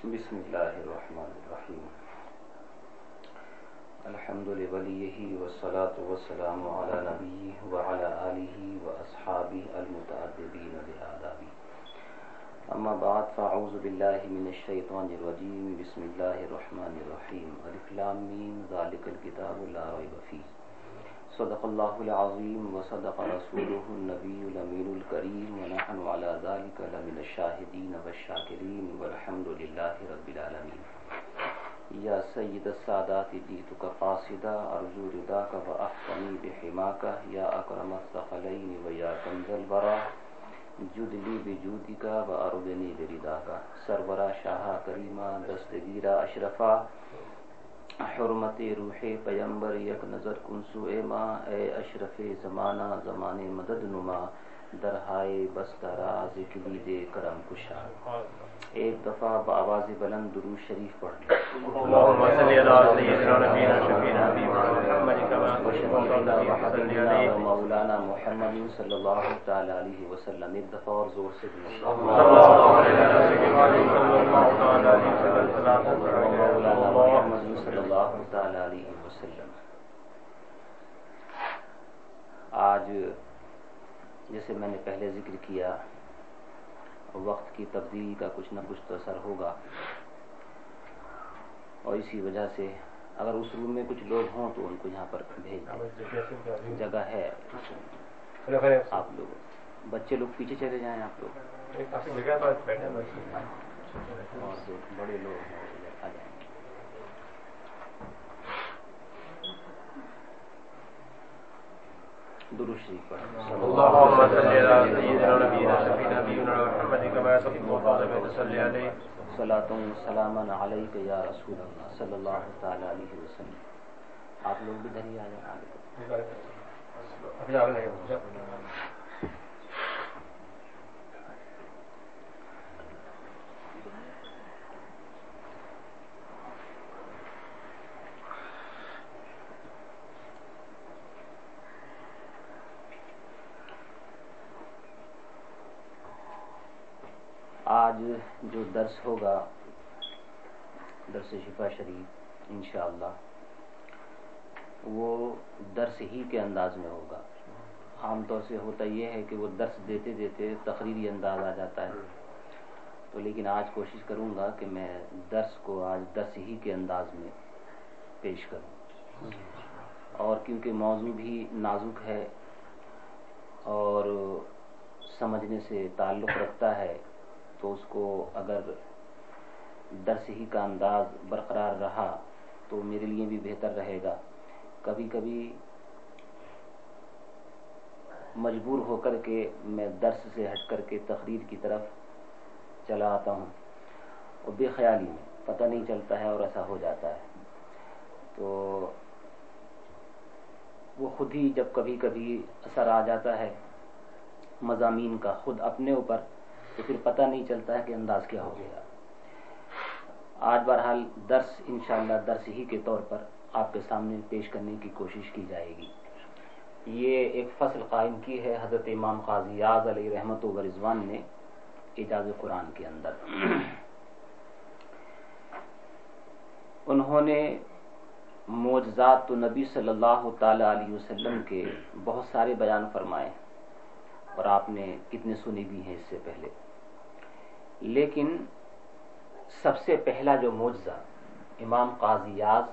بسم اللہ الرحمن الرحیم الحمد لولیہ والصلاة والسلام علی نبی وعلی آلہ واصحابہ المتعددین بآدابی اما بعد فاعوذ باللہ من الشیطان الرجیم بسم اللہ الرحمن الرحیم الف لام میم ذالک لا ریب فیہ صدق اللہ العظیم وصدق رسوله النبی الامین الکریم ونحن على ذلك لمن الشاہدین والشاکرین والحمد للہ رب العالمین. یا سید السادات جیتک قاصدا، ارجو رداک و احسنی بحماک، یا اکرم الثقلین و یا کنز البرا جدلی بجودک و اردنی برداک. سرورا شاہ کریمہ، دستگیرہ، اشرفہ حرمت روح پیمبر یک نظر کنسو اے ماں اے اشرف زمانہ زمان مدد نما۔ درہائے بستراز کلی دے کرم کشا۔ ایک دفعہ بآواز بلند درو شریف پڑھ و مولانا محمد صلی اللہ تعالی علیہ وسلم۔ ایک دفعہ اور زور سے مولانا محمد صلی اللہ تعالی علیہ وسلم۔ آج جیسے میں نے پہلے ذکر کیا وقت کی تبدیلی کا کچھ نہ کچھ تو اثر ہوگا۔ اور اسی وجہ سے اگر اس روم میں کچھ لوگ ہوں تو ان کو یہاں پر بھیج دیں۔ جگہ ہے۔ آپ لوگ بچے لوگ پیچھے چلے جائیں آپ لوگ۔ اور بڑے لوگ ہیں آ جائیں۔ درود شریف پڑھیں صلی اللہ اللهم صل على سيدنا نبينا شفينا حبيبنا محمد كما صلى الله عليه وسلم عليه صلاۃ و سلام علیک یا رسول اللہ صلی اللہ تعالی علیہ وسلم آپ لوگ بھی ادھر ہی آ جائیں آگے آج جو درس ہوگا، درس شفا شریف، انشاءاللہ، وہ درس ہی کے انداز میں ہوگا۔ عام طور سے ہوتا یہ ہے کہ وہ درس دیتے دیتے تقریری انداز آ جاتا ہے۔ تو لیکن آج کوشش کروں گا کہ میں درس کو آج درس ہی کے انداز میں پیش کروں۔ اور کیونکہ موضوع بھی نازک ہے اور سمجھنے سے تعلق رکھتا ہے تو اس کو اگر درس ہی کا انداز برقرار رہا تو میرے لیے بھی بہتر رہے گا۔ کبھی کبھی مجبور ہو کر کے میں درس سے ہٹ کر کے تقریر کی طرف چلا آتا ہوں اور بے خیالی میں پتہ نہیں چلتا ہے اور ایسا ہو جاتا ہے۔ تو وہ خود ہی جب کبھی کبھی اثر آ جاتا ہے، مضامین کا خود اپنے اوپر تو پھر پتہ نہیں چلتا ہے کہ انداز کیا ہو گیا۔ آج بہرحال درس انشاءاللہ درس ہی کے طور پر آپ کے سامنے پیش کرنے کی کوشش کی جائے گی۔ یہ ایک فصل قائم کی ہے حضرت امام قاضی یاز علیہ رحمت و رضوان نے اعجاز قرآن کے اندر۔ انہوں نے معجزات تو نبی صلی اللہ تعالی علیہ وسلم کے بہت سارے بیان فرمائے اور آپ نے کتنے سنی بھی ہیں اس سے پہلے۔ لیکن سب سے پہلا جو معجزہ امام قاضی یاز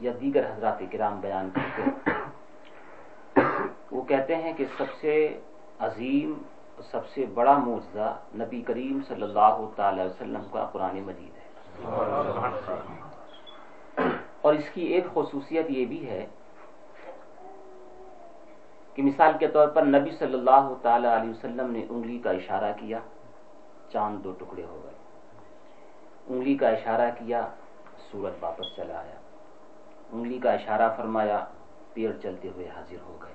یا دیگر حضرات کرام بیان کرتے ہیں، وہ کہتے ہیں کہ سب سے عظیم سب سے بڑا معجزہ نبی کریم صلی اللہ تعالی وسلم کا قرآن مجید ہے۔ اور اس کی ایک خصوصیت یہ بھی ہے کہ مثال کے طور پر نبی صلی اللہ تعالی علیہ وسلم نے انگلی کا اشارہ کیا۔ چاند دو ٹکڑے ہو گئے۔ انگلی کا اشارہ کیا، سورج واپس چلا آیا۔ انگلی کا اشارہ فرمایا پیڑ چلتے ہوئے حاضر ہو گئے۔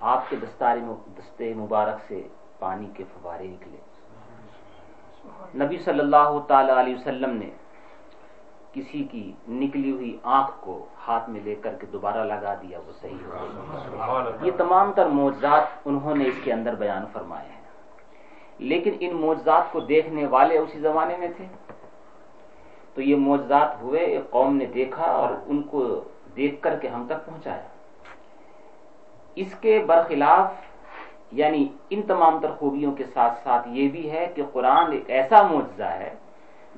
آپ کے دستار دستے مبارک سے پانی کے فوارے نکلے۔ نبی صلی اللہ تعالی علیہ وسلم نے کسی کی نکلی ہوئی آنکھ کو ہاتھ میں لے کر کے دوبارہ لگا دیا، وہ صحیح ہو گئی۔ یہ تمام تر معجزات انہوں نے اس کے اندر بیان فرمائے ہیں۔ لیکن ان معجزات کو دیکھنے والے اسی زمانے میں تھے۔ تو یہ معجزات ہوئے، ایک قوم نے دیکھا اور ان کو دیکھ کر کے ہم تک پہنچایا۔ اس کے برخلاف یعنی ان تمام تر خوبیوں کے ساتھ ساتھ یہ بھی ہے کہ قرآن ایک ایسا معجزہ ہے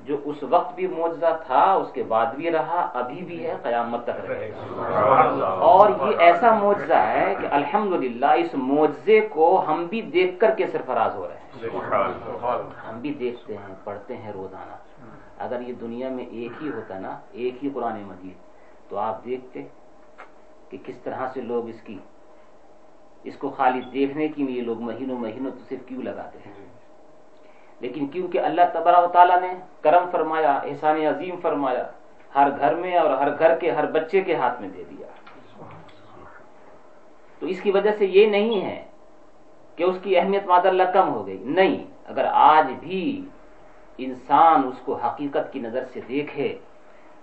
جو اس وقت بھی معجزہ تھا، اس کے بعد بھی رہا، ابھی بھی ہے، قیامت تک رہے گا۔ اور یہ ایسا معجزہ ہے کہ الحمدللہ اس معجزے کو ہم بھی دیکھ کر کے سرفراز ہو رہے ہیں۔ ہم بھی دیکھتے ہیں، پڑھتے ہیں روزانہ۔ اگر یہ دنیا میں ایک ہی ہوتا نا، ایک ہی قرآن مجید، تو آپ دیکھتے کہ کس طرح سے لوگ اس کی، اس کو خالی دیکھنے کے لیے لوگ مہینوں مہینوں تو صرف کیوں لگاتے ہیں؟ لیکن کیونکہ اللہ تبارہ و تعالیٰ نے کرم فرمایا، احسان عظیم فرمایا، ہر گھر میں اور ہر گھر کے، ہر بچے کے ہاتھ میں دے دیا۔ تو اس کی وجہ سے یہ نہیں ہے کہ اس کی اہمیت ماد اللہ کم ہو گئی۔ نہیں اگر آج بھی انسان اس کو حقیقت کی نظر سے دیکھے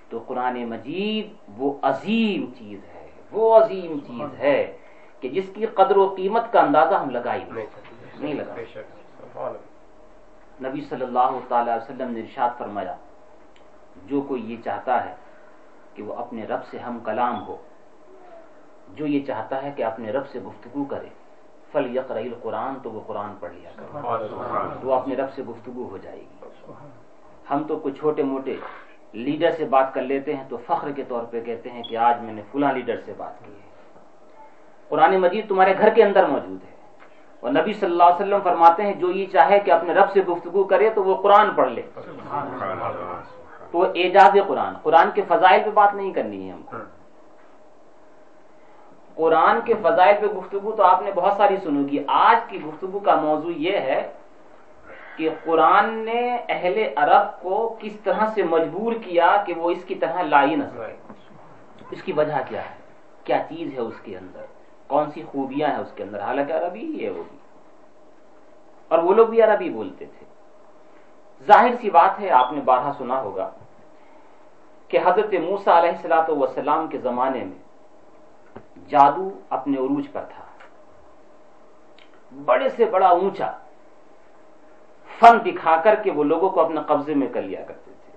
تو قرآن مجید وہ عظیم چیز ہے وہ عظیم چیز ہے کہ جس کی قدر و قیمت کا اندازہ ہم لگائی نہیں لگا۔ نبی صلی اللہ تعالی وسلم نے ارشاد فرمایا جو کوئی یہ چاہتا ہے کہ وہ اپنے رب سے ہم کلام ہو جو یہ چاہتا ہے کہ اپنے رب سے گفتگو کرے۔ فل یقر قرآن تو وہ قرآن پڑھ لیا کرے تو اپنے رب سے گفتگو ہو جائے گی۔ ہم تو کچھ چھوٹے موٹے لیڈر سے بات کر لیتے ہیں تو فخر کے طور پہ کہتے ہیں کہ آج میں نے فلاں لیڈر سے بات کی ہے۔ قرآن مجید تمہارے گھر کے اندر موجود ہے۔ اور نبی صلی اللہ علیہ وسلم فرماتے ہیں جو یہ چاہے کہ اپنے رب سے گفتگو کرے تو وہ قرآن پڑھ لے۔ تو اعجاز قرآن۔ قرآن کے فضائل پہ بات نہیں کرنی ہے ہم کو۔ قرآن کے فضائل پہ گفتگو تو آپ نے بہت ساری سنو کی آج کی گفتگو کا موضوع یہ ہے کہ قرآن نے اہل عرب کو کس طرح سے مجبور کیا کہ وہ اس کی طرح لائی نہ سکے۔ اس کی وجہ کیا ہے؟ کیا چیز ہے اس کے اندر؟ کون سی خوبیاں ہیں اس کے اندر؟ حالانکہ عربی ہی ہے وہ بھی۔ اور وہ لوگ بھی عربی بولتے تھے۔ ظاہر سی بات ہے، آپ نے بارہ سنا ہوگا کہ حضرت موسا علیہ السلاۃ وسلام کے زمانے میں جادو اپنے عروج پر تھا۔ بڑے سے بڑا اونچا فن دکھا کر کے وہ لوگوں کو اپنے قبضے میں کر لیا کرتے تھے۔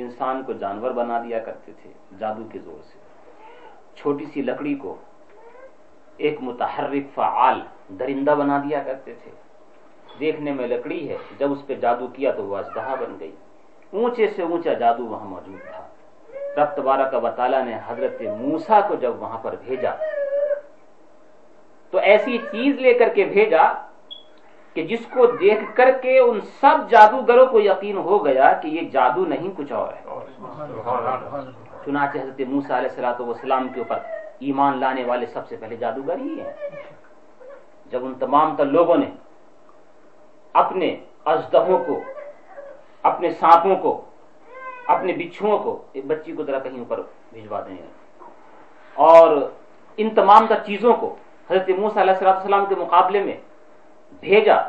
انسان کو جانور بنا دیا کرتے تھے جادو کے زور سے۔ چھوٹی سی لکڑی کو ایک متحرک فعال درندہ بنا دیا کرتے تھے۔ دیکھنے میں لکڑی ہے، جب اس پہ جادو کیا تو وہ اجدہا بن گئی۔ اونچے سے اونچا جادو وہاں موجود تھا۔ رب تبارہ کا وطالعہ نے حضرت موسا کو جب وہاں پر بھیجا، تو ایسی چیز لے کر کے بھیجا کہ جس کو دیکھ کر کے ان سب جادوگروں کو یقین ہو گیا کہ یہ جادو نہیں کچھ اور ہے۔ چنانچہ حضرت موسا علیہ السلاۃ والسلام کے اوپر ایمان لانے والے سب سے پہلے جادوگر ہی ہیں۔ جب ان تمام تر لوگوں نے اپنے اجدہوں کو، اپنے سانپوں کو اپنے بچھوؤں کو، ایک بچی کو ذرا کہیں اوپر بھجوا دیں۔ اور ان تمام تر چیزوں کو حضرت موسیٰ علیہ السلام کے مقابلے میں بھیجا۔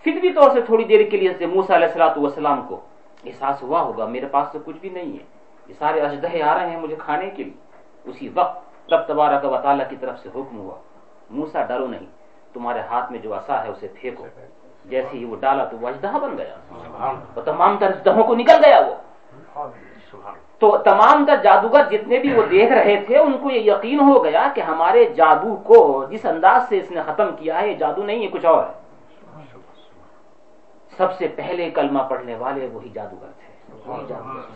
فطری طور سے تھوڑی دیر کے لیے حضرت موسیٰ علیہ السلام والسلام کو احساس ہوا ہوگا، میرے پاس تو کچھ بھی نہیں ہے۔ یہ سارے اجدہ آ رہے ہیں مجھے کھانے کے لیے۔ اسی وقت رب تبارک و تعالیٰ کی طرف سے حکم ہوا۔ موسا ڈرو نہیں، تمہارے ہاتھ میں جو عصا ہے اسے پھینکو۔ جیسے ہی وہ ڈالا تو وہ اجدہ بن گیا۔ تو تمام تر اجدہوں کو نکل گیا وہ۔ تو تمام تر جادوگر جتنے بھی وہ دیکھ رہے تھے ان کو یہ یقین ہو گیا کہ ہمارے جادو کو جس انداز سے اس نے ختم کیا ہے یہ جادو نہیں ہے کچھ اور ہے۔ سب سے پہلے کلمہ پڑھنے والے وہی جادوگر تھے۔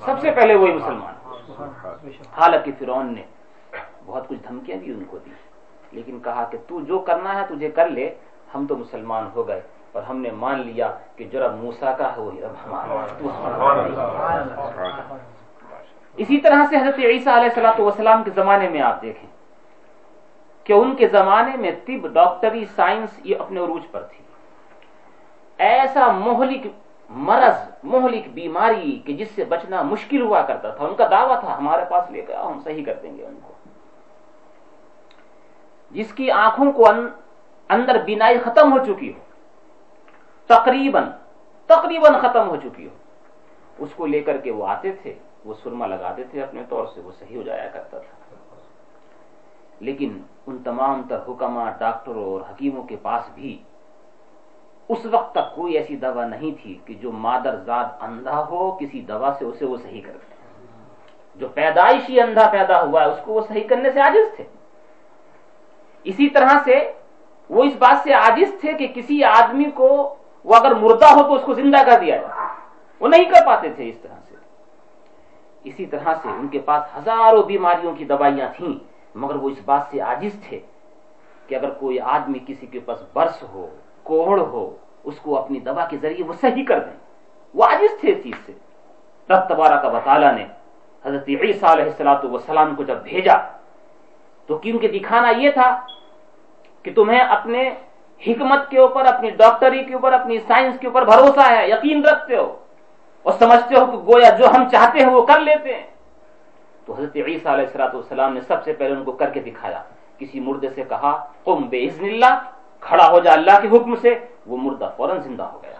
سب سے پہلے وہی مسلمان۔ حالانکہ فرعون نے بہت کچھ دھمکیاں دی ان کو دی لیکن کہا کہ تو جو کرنا ہے تجھے کر لے ہم تو مسلمان ہو گئے۔ اور ہم نے مان لیا کہ جو رب موسا کا ہے وہی رب ہمارا۔ اسی طرح سے حضرت عیسیٰ علیہ السلاۃ والسلام کے زمانے میں آپ دیکھیں کہ ان کے زمانے میں طب، ڈاکٹری، سائنس یہ اپنے عروج پر تھی۔ ایسا مہلک مرض، مہلک بیماری کہ جس سے بچنا مشکل ہوا کرتا تھا۔ ان کا دعویٰ تھا، ہمارے پاس لے کے ہم صحیح کر دیں گے ان کو۔ جس کی آنکھوں کو اندر بینائی ختم ہو چکی ہو۔ تقریباً تقریباً ختم ہو چکی ہو۔ اس کو لے کر کے وہ آتے تھے، وہ سرما لگاتے تھے اپنے طور سے، وہ صحیح ہو جایا کرتا تھا۔ لیکن ان تمام تر حکمہ ڈاکٹروں اور حکیموں کے پاس بھی اس وقت تک کوئی ایسی دوا نہیں تھی کہ جو مادر زاد اندھا ہو، کسی دوا سے اسے وہ صحیح کر دے جو پیدائشی اندھا پیدا ہوا ہے اس کو وہ صحیح کرنے سے عاجز تھے۔ اسی طرح سے وہ اس بات سے عاجز تھے کہ کسی آدمی کو وہ اگر مردہ ہو تو اس کو زندہ کر دیا جائے۔ وہ نہیں کر پاتے تھے اس طرح سے۔ اسی طرح سے ان کے پاس ہزاروں بیماریوں کی دوائیاں تھیں، مگر وہ اس بات سے عاجز تھے کہ اگر کوئی آدمی کسی کے پاس برس ہو کوہڑ ہو، اس کو اپنی دوا کے ذریعے وہ صحیح کر دیں۔ وہ عاجز تھے اس چیز سے۔ رب تبارہ کا بطالہ نے حضرت عیسیٰ علیہ السلاۃ والسلام کو جب بھیجا تو کیونکہ دکھانا یہ تھا کہ تمہیں اپنے حکمت کے اوپر، اپنی ڈاکٹری کے اوپر، اپنی سائنس کے اوپر بھروسہ ہے، یقین رکھتے ہو اور سمجھتے ہو کہ گویا جو ہم چاہتے ہیں وہ کر لیتے ہیں۔ تو حضرت عیسیٰ علیہ السلاۃ والسلام نے سب سے پہلے ان کو کر کے دکھایا۔ کسی مردے سے کہا، قم بے اللہ کھڑا ہو جا اللہ کے حکم سے وہ مردہ فوراً زندہ ہو گیا۔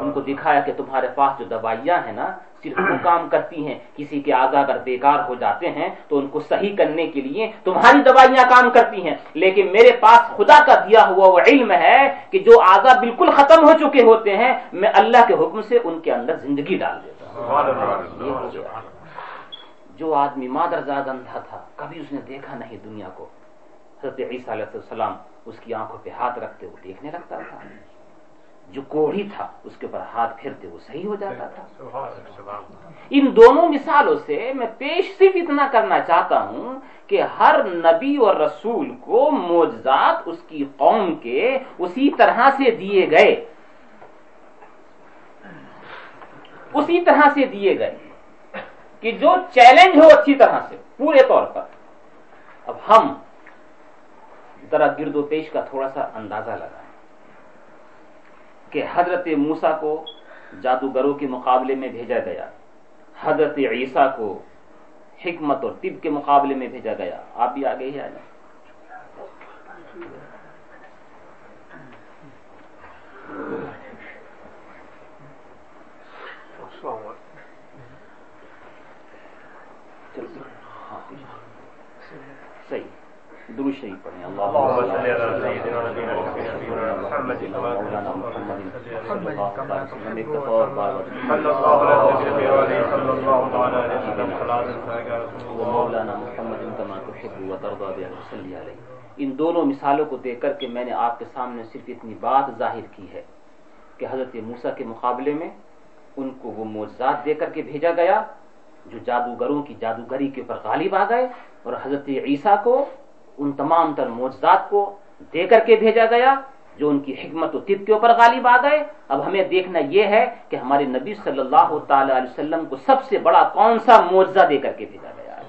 ان کو دکھایا کہ تمہارے پاس جو دوائیاں ہیں نا صرف وہ کام کرتی ہیں۔ کسی کے آزا اگر بیکار ہو جاتے ہیں تو ان کو صحیح کرنے کے لیے تمہاری دوائیاں کام کرتی ہیں۔ لیکن میرے پاس خدا کا دیا ہوا وہ علم ہے کہ جو آزا بالکل ختم ہو چکے ہوتے ہیں میں اللہ کے حکم سے ان کے اندر زندگی ڈال دیتا ہوں۔ جو آدمی مادر زاد اندھا تھا کبھی اس نے دیکھا نہیں دنیا کو۔ حضرت عیسیٰ علیہ السلام اس کی آنکھوں پہ ہاتھ رکھتے وہ دیکھنے لگتا تھا۔ جو کوڑی تھا، اس کے اوپر ہاتھ پھرتے وہ صحیح ہو جاتا تھا۔ ان دونوں مثالوں سے میں پیش صرف اتنا کرنا چاہتا ہوں کہ ہر نبی اور رسول کو موجزات اس کی قوم کے اسی طرح سے دیے گئے۔ اسی طرح سے دیے گئے کہ جو چیلنج ہو اچھی طرح سے، پورے طور پر۔ اب ہم طرح گرد و پیش کا تھوڑا سا اندازہ لگائیں کہ حضرت موسا کو جادوگروں کے مقابلے میں بھیجا گیا۔ حضرت عیسیٰ کو حکمت اور طب کے مقابلے میں بھیجا گیا۔ آپ بھی آگے ہی آ جائیں صحیح درود شریف پڑھیں اللهم صل على سيدنا ونبينا محمد مولانا محمد صلى الله عليه ایک دفعہ اور بار مولانا محمد تحب صلی علیہ ان دونوں مثالوں کو دیکھ کر کے میں نے آپ کے سامنے صرف اتنی بات ظاہر کی ہے کہ حضرت موسیٰ کے مقابلے میں ان کو وہ معجزات دے کر کے بھیجا گیا جو جادوگروں کی جادوگری کے اوپر غالب آ گئے اور حضرت عیسیٰ کو ان تمام تر موجزات کو دے کر کے بھیجا گیا، جو ان کی حکمت و طب کے اوپر غالب آ گئے۔ اب ہمیں دیکھنا یہ ہے کہ ہمارے نبی صلی اللہ تعالی علیہ وسلم کو سب سے بڑا کون سا معجزہ دے کر کے بھیجا گیا ہے؟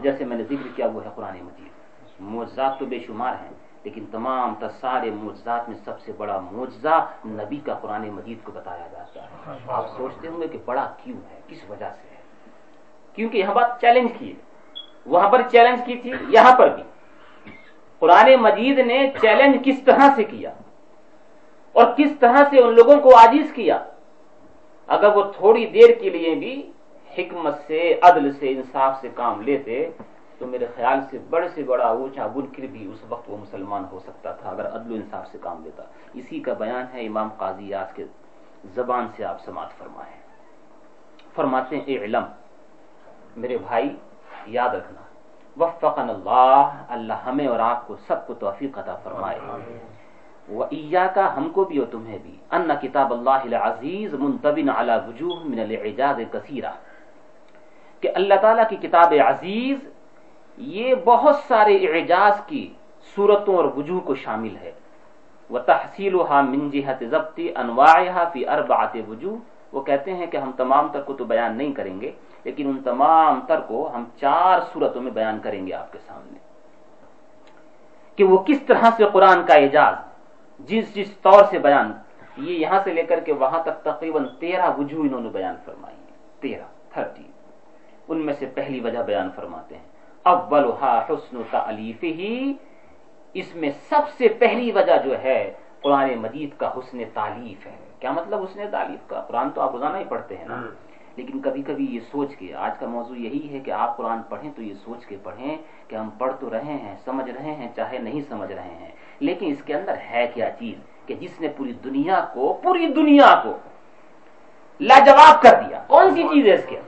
جیسے میں نے ذکر کیا، وہ ہے قرآن مجید۔ معجزات تو بے شمار ہیں، لیکن تمام تر سارے معجزات میں سب سے بڑا معجزہ نبی کا قرآن مجید کو بتایا جاتا ہے۔ آپ سوچتے ہوں گے کہ بڑا کیوں ہے، کس وجہ سے ہے؟ کیونکہ یہاں بات چیلنج کی ہے۔ وہاں پر چیلنج کی تھی، یہاں پر بھی۔ قرآن مجید نے چیلنج کس طرح سے کیا؟ اور کس طرح سے ان لوگوں کو عاجز کیا؟ اگر وہ تھوڑی دیر کے لیے بھی حکمت سے، عدل سے، انصاف سے کام لیتے، تو میرے خیال سے بڑے سے بڑا اونچا منکر بھی اس وقت وہ مسلمان ہو سکتا تھا، اگر عدل و انصاف سے کام لیتا۔ اسی کا بیان ہے امام قاضی یاس کے زبان سے آپ سماعت فرمائے فرماتے ہیں، اے علم، میرے بھائی یاد رکھنا۔ وفقن اللہ اللہ ہمیں اور آپ کو سب کو توفیق عطا فرمائے۔ کا ہم کو بھی اور تمہیں بھی۔ ان کتاب اللہ العزیز منتبن علی وجوہ من العجاز کثیرہ کہ اللہ تعالیٰ کی کتاب عزیز، یہ بہت سارے اعجاز کی صورتوں اور وجوہ کو شامل ہے۔ وہ تحصیل و من جہت ضبطی انواع فی اربعات وجوہ۔ وہ کہتے ہیں کہ ہم تمام تر کو تو بیان نہیں کریں گے، لیکن ان تمام تر کو ہم چار صورتوں میں بیان کریں گے آپ کے سامنے۔ کہ وہ کس طرح سے قرآن کا اعجاز، جس جس طور سے بیان، یہ یہاں سے لے کر کے وہاں تک تقریباً تیرہ وجوہ انہوں نے بیان فرمائی تیرہ، تھرٹی۔ ان میں سے پہلی وجہ بیان فرماتے ہیں۔ اولها حسن تعلیف ہی اس میں سب سے پہلی وجہ جو ہے، قرآن مجید کا حسن تعلیف ہے۔ کیا مطلب حسن تعلیف کا؟ قرآن تو آپ روزانہ ہی پڑھتے ہیں نا۔ لیکن کبھی کبھی یہ سوچ کے آج کا موضوع یہی ہے کہ آپ قرآن پڑھیں تو یہ سوچ کے پڑھیں کہ ہم پڑھ تو رہے ہیں سمجھ رہے ہیں چاہے نہیں سمجھ رہے ہیں۔ لیکن اس کے اندر ہے کیا چیز؟ کہ جس نے پوری دنیا کو پوری دنیا کو لاجواب کر دیا۔ کون سی چیز ہے اس کے؟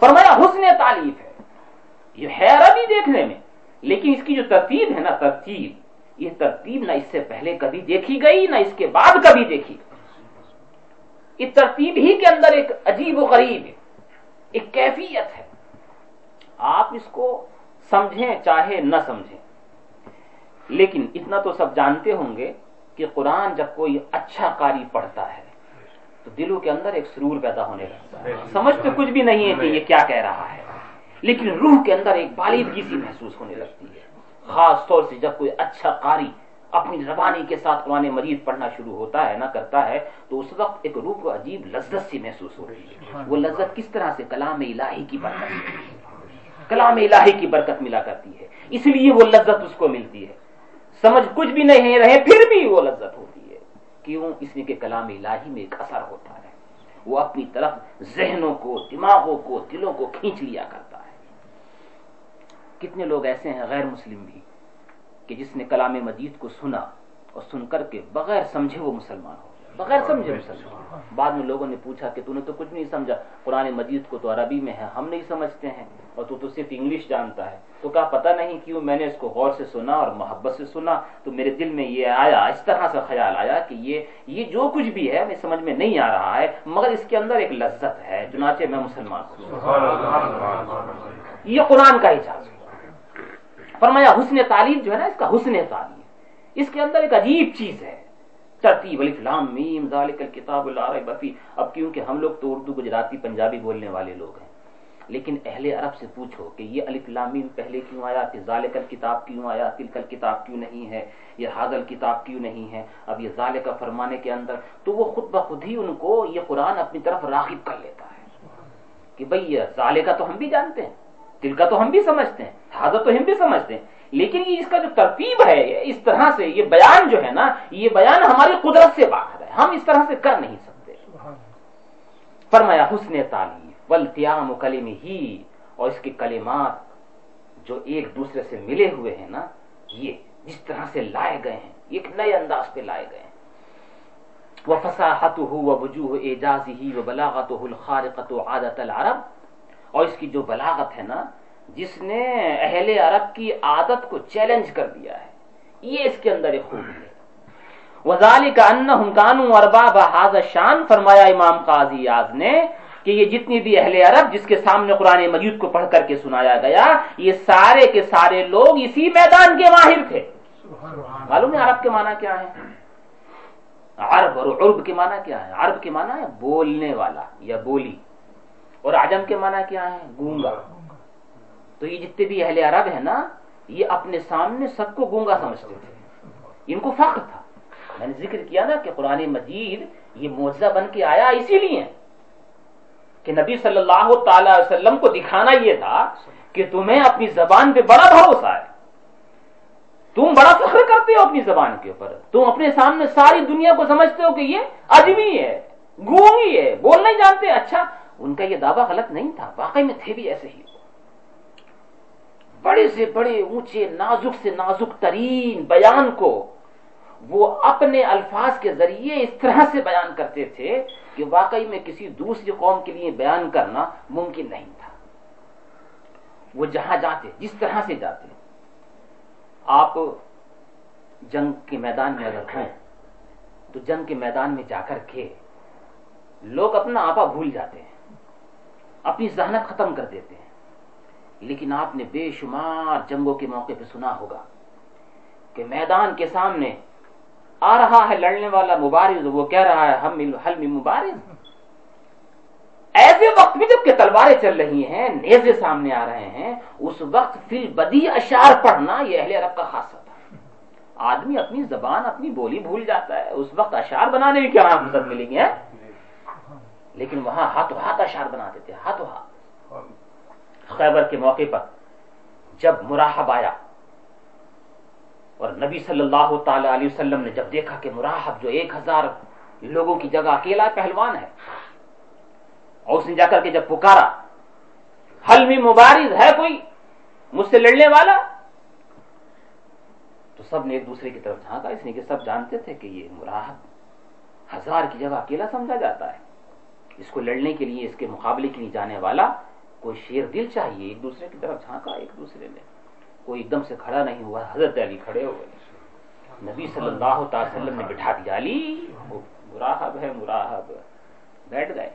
فرمایا حسن تعلیف ہے۔ یہ ہے عربی دیکھنے میں۔ لیکن اس کی جو ترتیب ہے نا ترتیب۔ یہ ترتیب نہ اس سے پہلے کبھی دیکھی گئی، نہ اس کے بعد کبھی دیکھی گئی۔ یہ ترتیب ہی کے اندر ایک عجیب و غریب، ایک کیفیت ہے۔ آپ اس کو سمجھیں، چاہے نہ سمجھیں۔ لیکن اتنا تو سب جانتے ہوں گے کہ قرآن جب کوئی اچھا قاری پڑھتا ہے، تو دلوں کے اندر ایک سرور پیدا ہونے لگتا ہے۔ سمجھ تو کچھ بھی نہیں ہے کہ یہ کیا کہہ رہا ہے، لیکن روح کے اندر ایک بالیدگی سی محسوس ہونے لگتی ہے۔ خاص طور سے جب کوئی اچھا قاری اپنی زبانی کے ساتھ قرآن مریض پڑھنا شروع ہوتا ہے نہ کرتا ہے، تو اس وقت ایک روح کو عجیب لذت سی محسوس ہوتی ہے۔ وہ لذت کس طرح سے کلام الہی کی برکت کلام الہی کی برکت ملا کرتی ہے۔ اس لیے وہ لذت اس کو ملتی ہے۔ سمجھ کچھ بھی نہیں رہے، پھر بھی وہ لذت ہوتی ہے۔ کیوں؟ اس لیے کہ کلام الہی میں ایک اثر ہوتا ہے۔ وہ اپنی طرف ذہنوں کو، دماغوں کو، دلوں کو کھینچ لیا کرتا ہے۔ کتنے لوگ ایسے ہیں، غیر مسلم بھی۔ کہ جس نے کلام مجید کو سنا اور سن کر کے بغیر سمجھے وہ مسلمان ہو بغیر سمجھے مسلمان بعد میں لوگوں نے پوچھا کہ تو نے تو کچھ نہیں سمجھا۔ قرآن مجید کو تو عربی میں ہے، ہم نہیں سمجھتے ہیں۔ اور تو تو صرف انگلش جانتا ہے۔ تو کہا، پتہ نہیں کیوں میں نے اس کو غور سے سنا اور محبت سے سنا۔ تو میرے دل میں یہ آیا، اس طرح سے خیال آیا کہ یہ یہ جو کچھ بھی ہے میں سمجھ میں نہیں آ رہا ہے، مگر اس کے اندر ایک لذت ہے۔ چنانچہ میں مسلمان ہوں۔ یہ قرآن کا اجازت فرمایا، حسن تعلیم جو ہے نا، اس کا حسن تعلیم۔ اس کے اندر ایک عجیب چیز ہے۔ ترتیب الفلام میم، ذالک الکتاب العرب فی اب کیونکہ ہم لوگ تو اردو، گجراتی، پنجابی بولنے والے لوگ ہیں، لیکن اہل عرب سے پوچھو کہ یہ الف لام میم پہلے کیوں آیا، کہ ذالک الکتاب کیوں آیا، تلک الکتاب کیوں نہیں ہے یہ حاضل کتاب کیوں نہیں ہے۔ اب یہ ذالک فرمانے کے اندر، تو وہ خود بخود ہی ان کو یہ قرآن اپنی طرف راغب کر لیتا ہے۔ کہ بھئی یہ ذالکہ تو ہم بھی جانتے ہیں۔ دل کا تو ہم بھی سمجھتے ہیں حاضر تو ہم بھی سمجھتے ہیں۔ لیکن یہ اس کا جو ترتیب ہے اس طرح سے یہ بیان جو ہے نا یہ بیان ہماری قدرت سے باہر ہے۔ ہم اس طرح سے کر نہیں سکتے۔ فرمایا حسن تعلیم ولتیام کلم ہی اور اس کے کلمات جو ایک دوسرے سے ملے ہوئے ہیں نا یہ جس طرح سے لائے گئے ہیں ایک نئے انداز پہ لائے گئے ہیں۔ وہ فساحت ہو وہ وجوہ اعجاز ہی وہ بلاغت الخارقت عادت العرب۔ اور اس کی جو بلاغت ہے نا جس نے اہل عرب کی عادت کو چیلنج کر دیا ہے یہ اس کے اندر ایک خوبی ہے۔ وزالی کا ان ہنکانو اربا بحاظ شان فرمایا امام قاضی آز نے کہ یہ جتنی بھی اہل عرب جس کے سامنے قرآن مجید کو پڑھ کر کے سنایا گیا یہ سارے کے سارے لوگ اسی میدان کے ماہر تھے۔ معلوم ہے عرب کے معنی کیا ہے؟ عرب اور عرب کے معنی کیا ہے؟ عرب کے معنی ہے بولنے والا یا بولی۔ اور عجم کے معنی کیا ہے گونگا۔ تو یہ جتنے بھی اہل عرب ہیں نا، یہ اپنے سامنے سب کو گونگا سمجھتے تھے۔ ان کو فخر تھا۔ میں نے ذکر کیا نا کہ قرآن مجید یہ معجزہ بن کے آیا اسی لیے کہ نبی صلی اللہ تعالی وسلم کو دکھانا یہ تھا کہ تمہیں اپنی زبان پہ بڑا بھروسہ ہے۔ تم بڑا فخر کرتے ہو اپنی زبان کے اوپر۔ تم اپنے سامنے ساری دنیا کو سمجھتے ہو کہ یہ اجمی ہے، گونگی ہے، بول نہیں جانتے اچھا۔ ان کا یہ دعویٰ غلط نہیں تھا، واقعی میں تھے بھی ایسے ہی۔ بڑے سے بڑے، اونچے، نازک سے نازک ترین بیان کو وہ اپنے الفاظ کے ذریعے اس طرح سے بیان کرتے تھے کہ واقعی میں کسی دوسری قوم کے لیے بیان کرنا ممکن نہیں تھا۔ وہ جہاں جاتے، جس طرح سے جاتے۔ آپ جنگ کے میدان میں اگر ہیں تو جنگ کے میدان میں جا کر کے لوگ اپنا آپا بھول جاتے۔ ہیں اپنی ذہنت ختم کر دیتے ہیں۔ لیکن آپ نے بے شمار جنگوں کے موقع پہ سنا ہوگا کہ میدان کے سامنے آ رہا ہے لڑنے والا مبارز، وہ کہہ رہا ہے، ہم حل مبارز۔ ایسے وقت میں جبکہ تلواریں چل رہی ہیں، نیزے سامنے آ رہے ہیں، اس وقت پھر بدی اشار پڑھنا یہ اہل عرب کا خاص تھا۔ آدمی اپنی زبان، اپنی بولی بھول جاتا ہے۔ اس وقت اشار بنانے میں کیا فرصت ملیں گے لیکن وہاں ہاتھوں ہاتھ اشار بناتے تھے ہاتھوں ہاتھ خیبر کے موقع پر جب مراحب آیا اور نبی صلی اللہ تعالی علیہ وسلم نے جب دیکھا کہ مراحب جو ایک ہزار لوگوں کی جگہ اکیلا پہلوان ہے اور اس نے جا کر کے جب پکارا حل میں مبارز ہے کوئی مجھ سے لڑنے والا؟ تو سب نے ایک دوسرے کی طرف جھانکا اس لیے کہ سب جانتے تھے کہ یہ مراحب ہزار کی جگہ اکیلا سمجھا جاتا ہے۔ اس کو لڑنے کے لیے اس کے مقابلے کے لیے جانے والا کوئی شیر دل چاہیے ایک دوسرے کی طرف جھانکا ایک دوسرے نے کوئی ایک دم سے کھڑا نہیں ہوا، حضرت علی کھڑے ہوئے نبی صلی اللہ تعالی وسلم نے بٹھا دیا، علی مراحب ہے مراحب بیٹھ گئے۔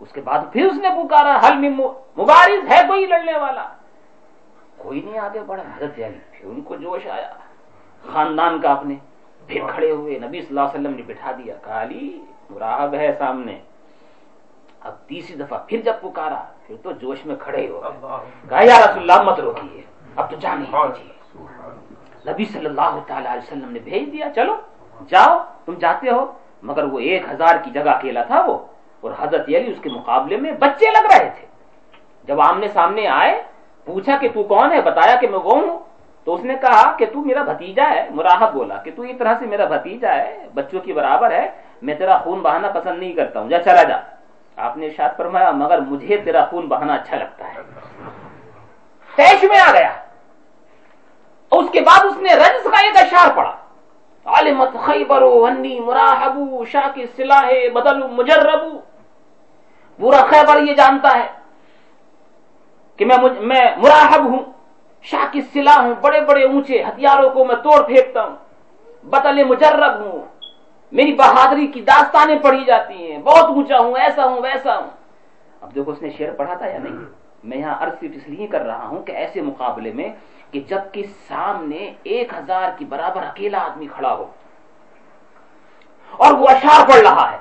اس کے بعد پھر اس نے پکارا، حل میں مبارز ہے کوئی لڑنے والا۔ کوئی نہیں آگے بڑھا۔ حضرت علی، پھر ان کو جوش آیا۔ خاندان کا اپنے پھر کھڑے ہوئے۔ نبی صلی اللہ علیہ وسلم نے بٹھا دیا، کہا، علی مراحب ہے سامنے۔ اب تیسری دفعہ پھر جب پکارا پھر تو جوش میں کھڑے ہو کہا یا رسول اللہ مت روکیے۔ اب تو جانے نبی صلی اللہ تعالی علیہ وسلم نے بھیج دیا چلو جاؤ تم جاتے ہو۔ مگر وہ ایک ہزار کی جگہ اکیلا تھا وہ اور حضرت علی اس کے مقابلے میں بچے لگ رہے تھے۔ جب آمنے سامنے آئے پوچھا کہ تو کون ہے؟ بتایا کہ میں وہ ہوں۔ تو اس نے کہا کہ تو میرا بھتیجا ہے مراحب بولا کہ تو اس طرح سے میرا بھتیجا ہے بچوں کی برابر ہے میں تیرا خون بہانا پسند نہیں کرتا ہوں۔ جا چلا جا۔ آپ نے ارشاد فرمایا، مگر مجھے تیرا خون بہانا اچھا لگتا ہے۔ تیش میں آ گیا۔ اس کے بعد اس نے رجس کا ایک اشار پڑا عالمت خیبر ونی مراحبو شاہ کی سلاح بدل مجربو پورا خیبر یہ جانتا ہے کہ میں میں مراحب ہوں شاہ کی سلاح ہوں، بڑے بڑے اونچے ہتھیاروں کو میں توڑ پھینکتا ہوں، بدل مجرب ہوں۔ میری بہادری کی داستانیں پڑھی جاتی ہیں۔ بہت اونچا ہوں، ایسا ہوں، ویسا ہوں۔ اب دیکھو، اس نے شعر پڑھا تھا یا نہیں؟ میں یہاں عرض صرف اس لیے کر رہا ہوں کہ ایسے مقابلے میں کہ جبکہ سامنے ایک ہزار کی برابر اکیلا آدمی کھڑا ہو اور وہ اشار پڑھ رہا ہے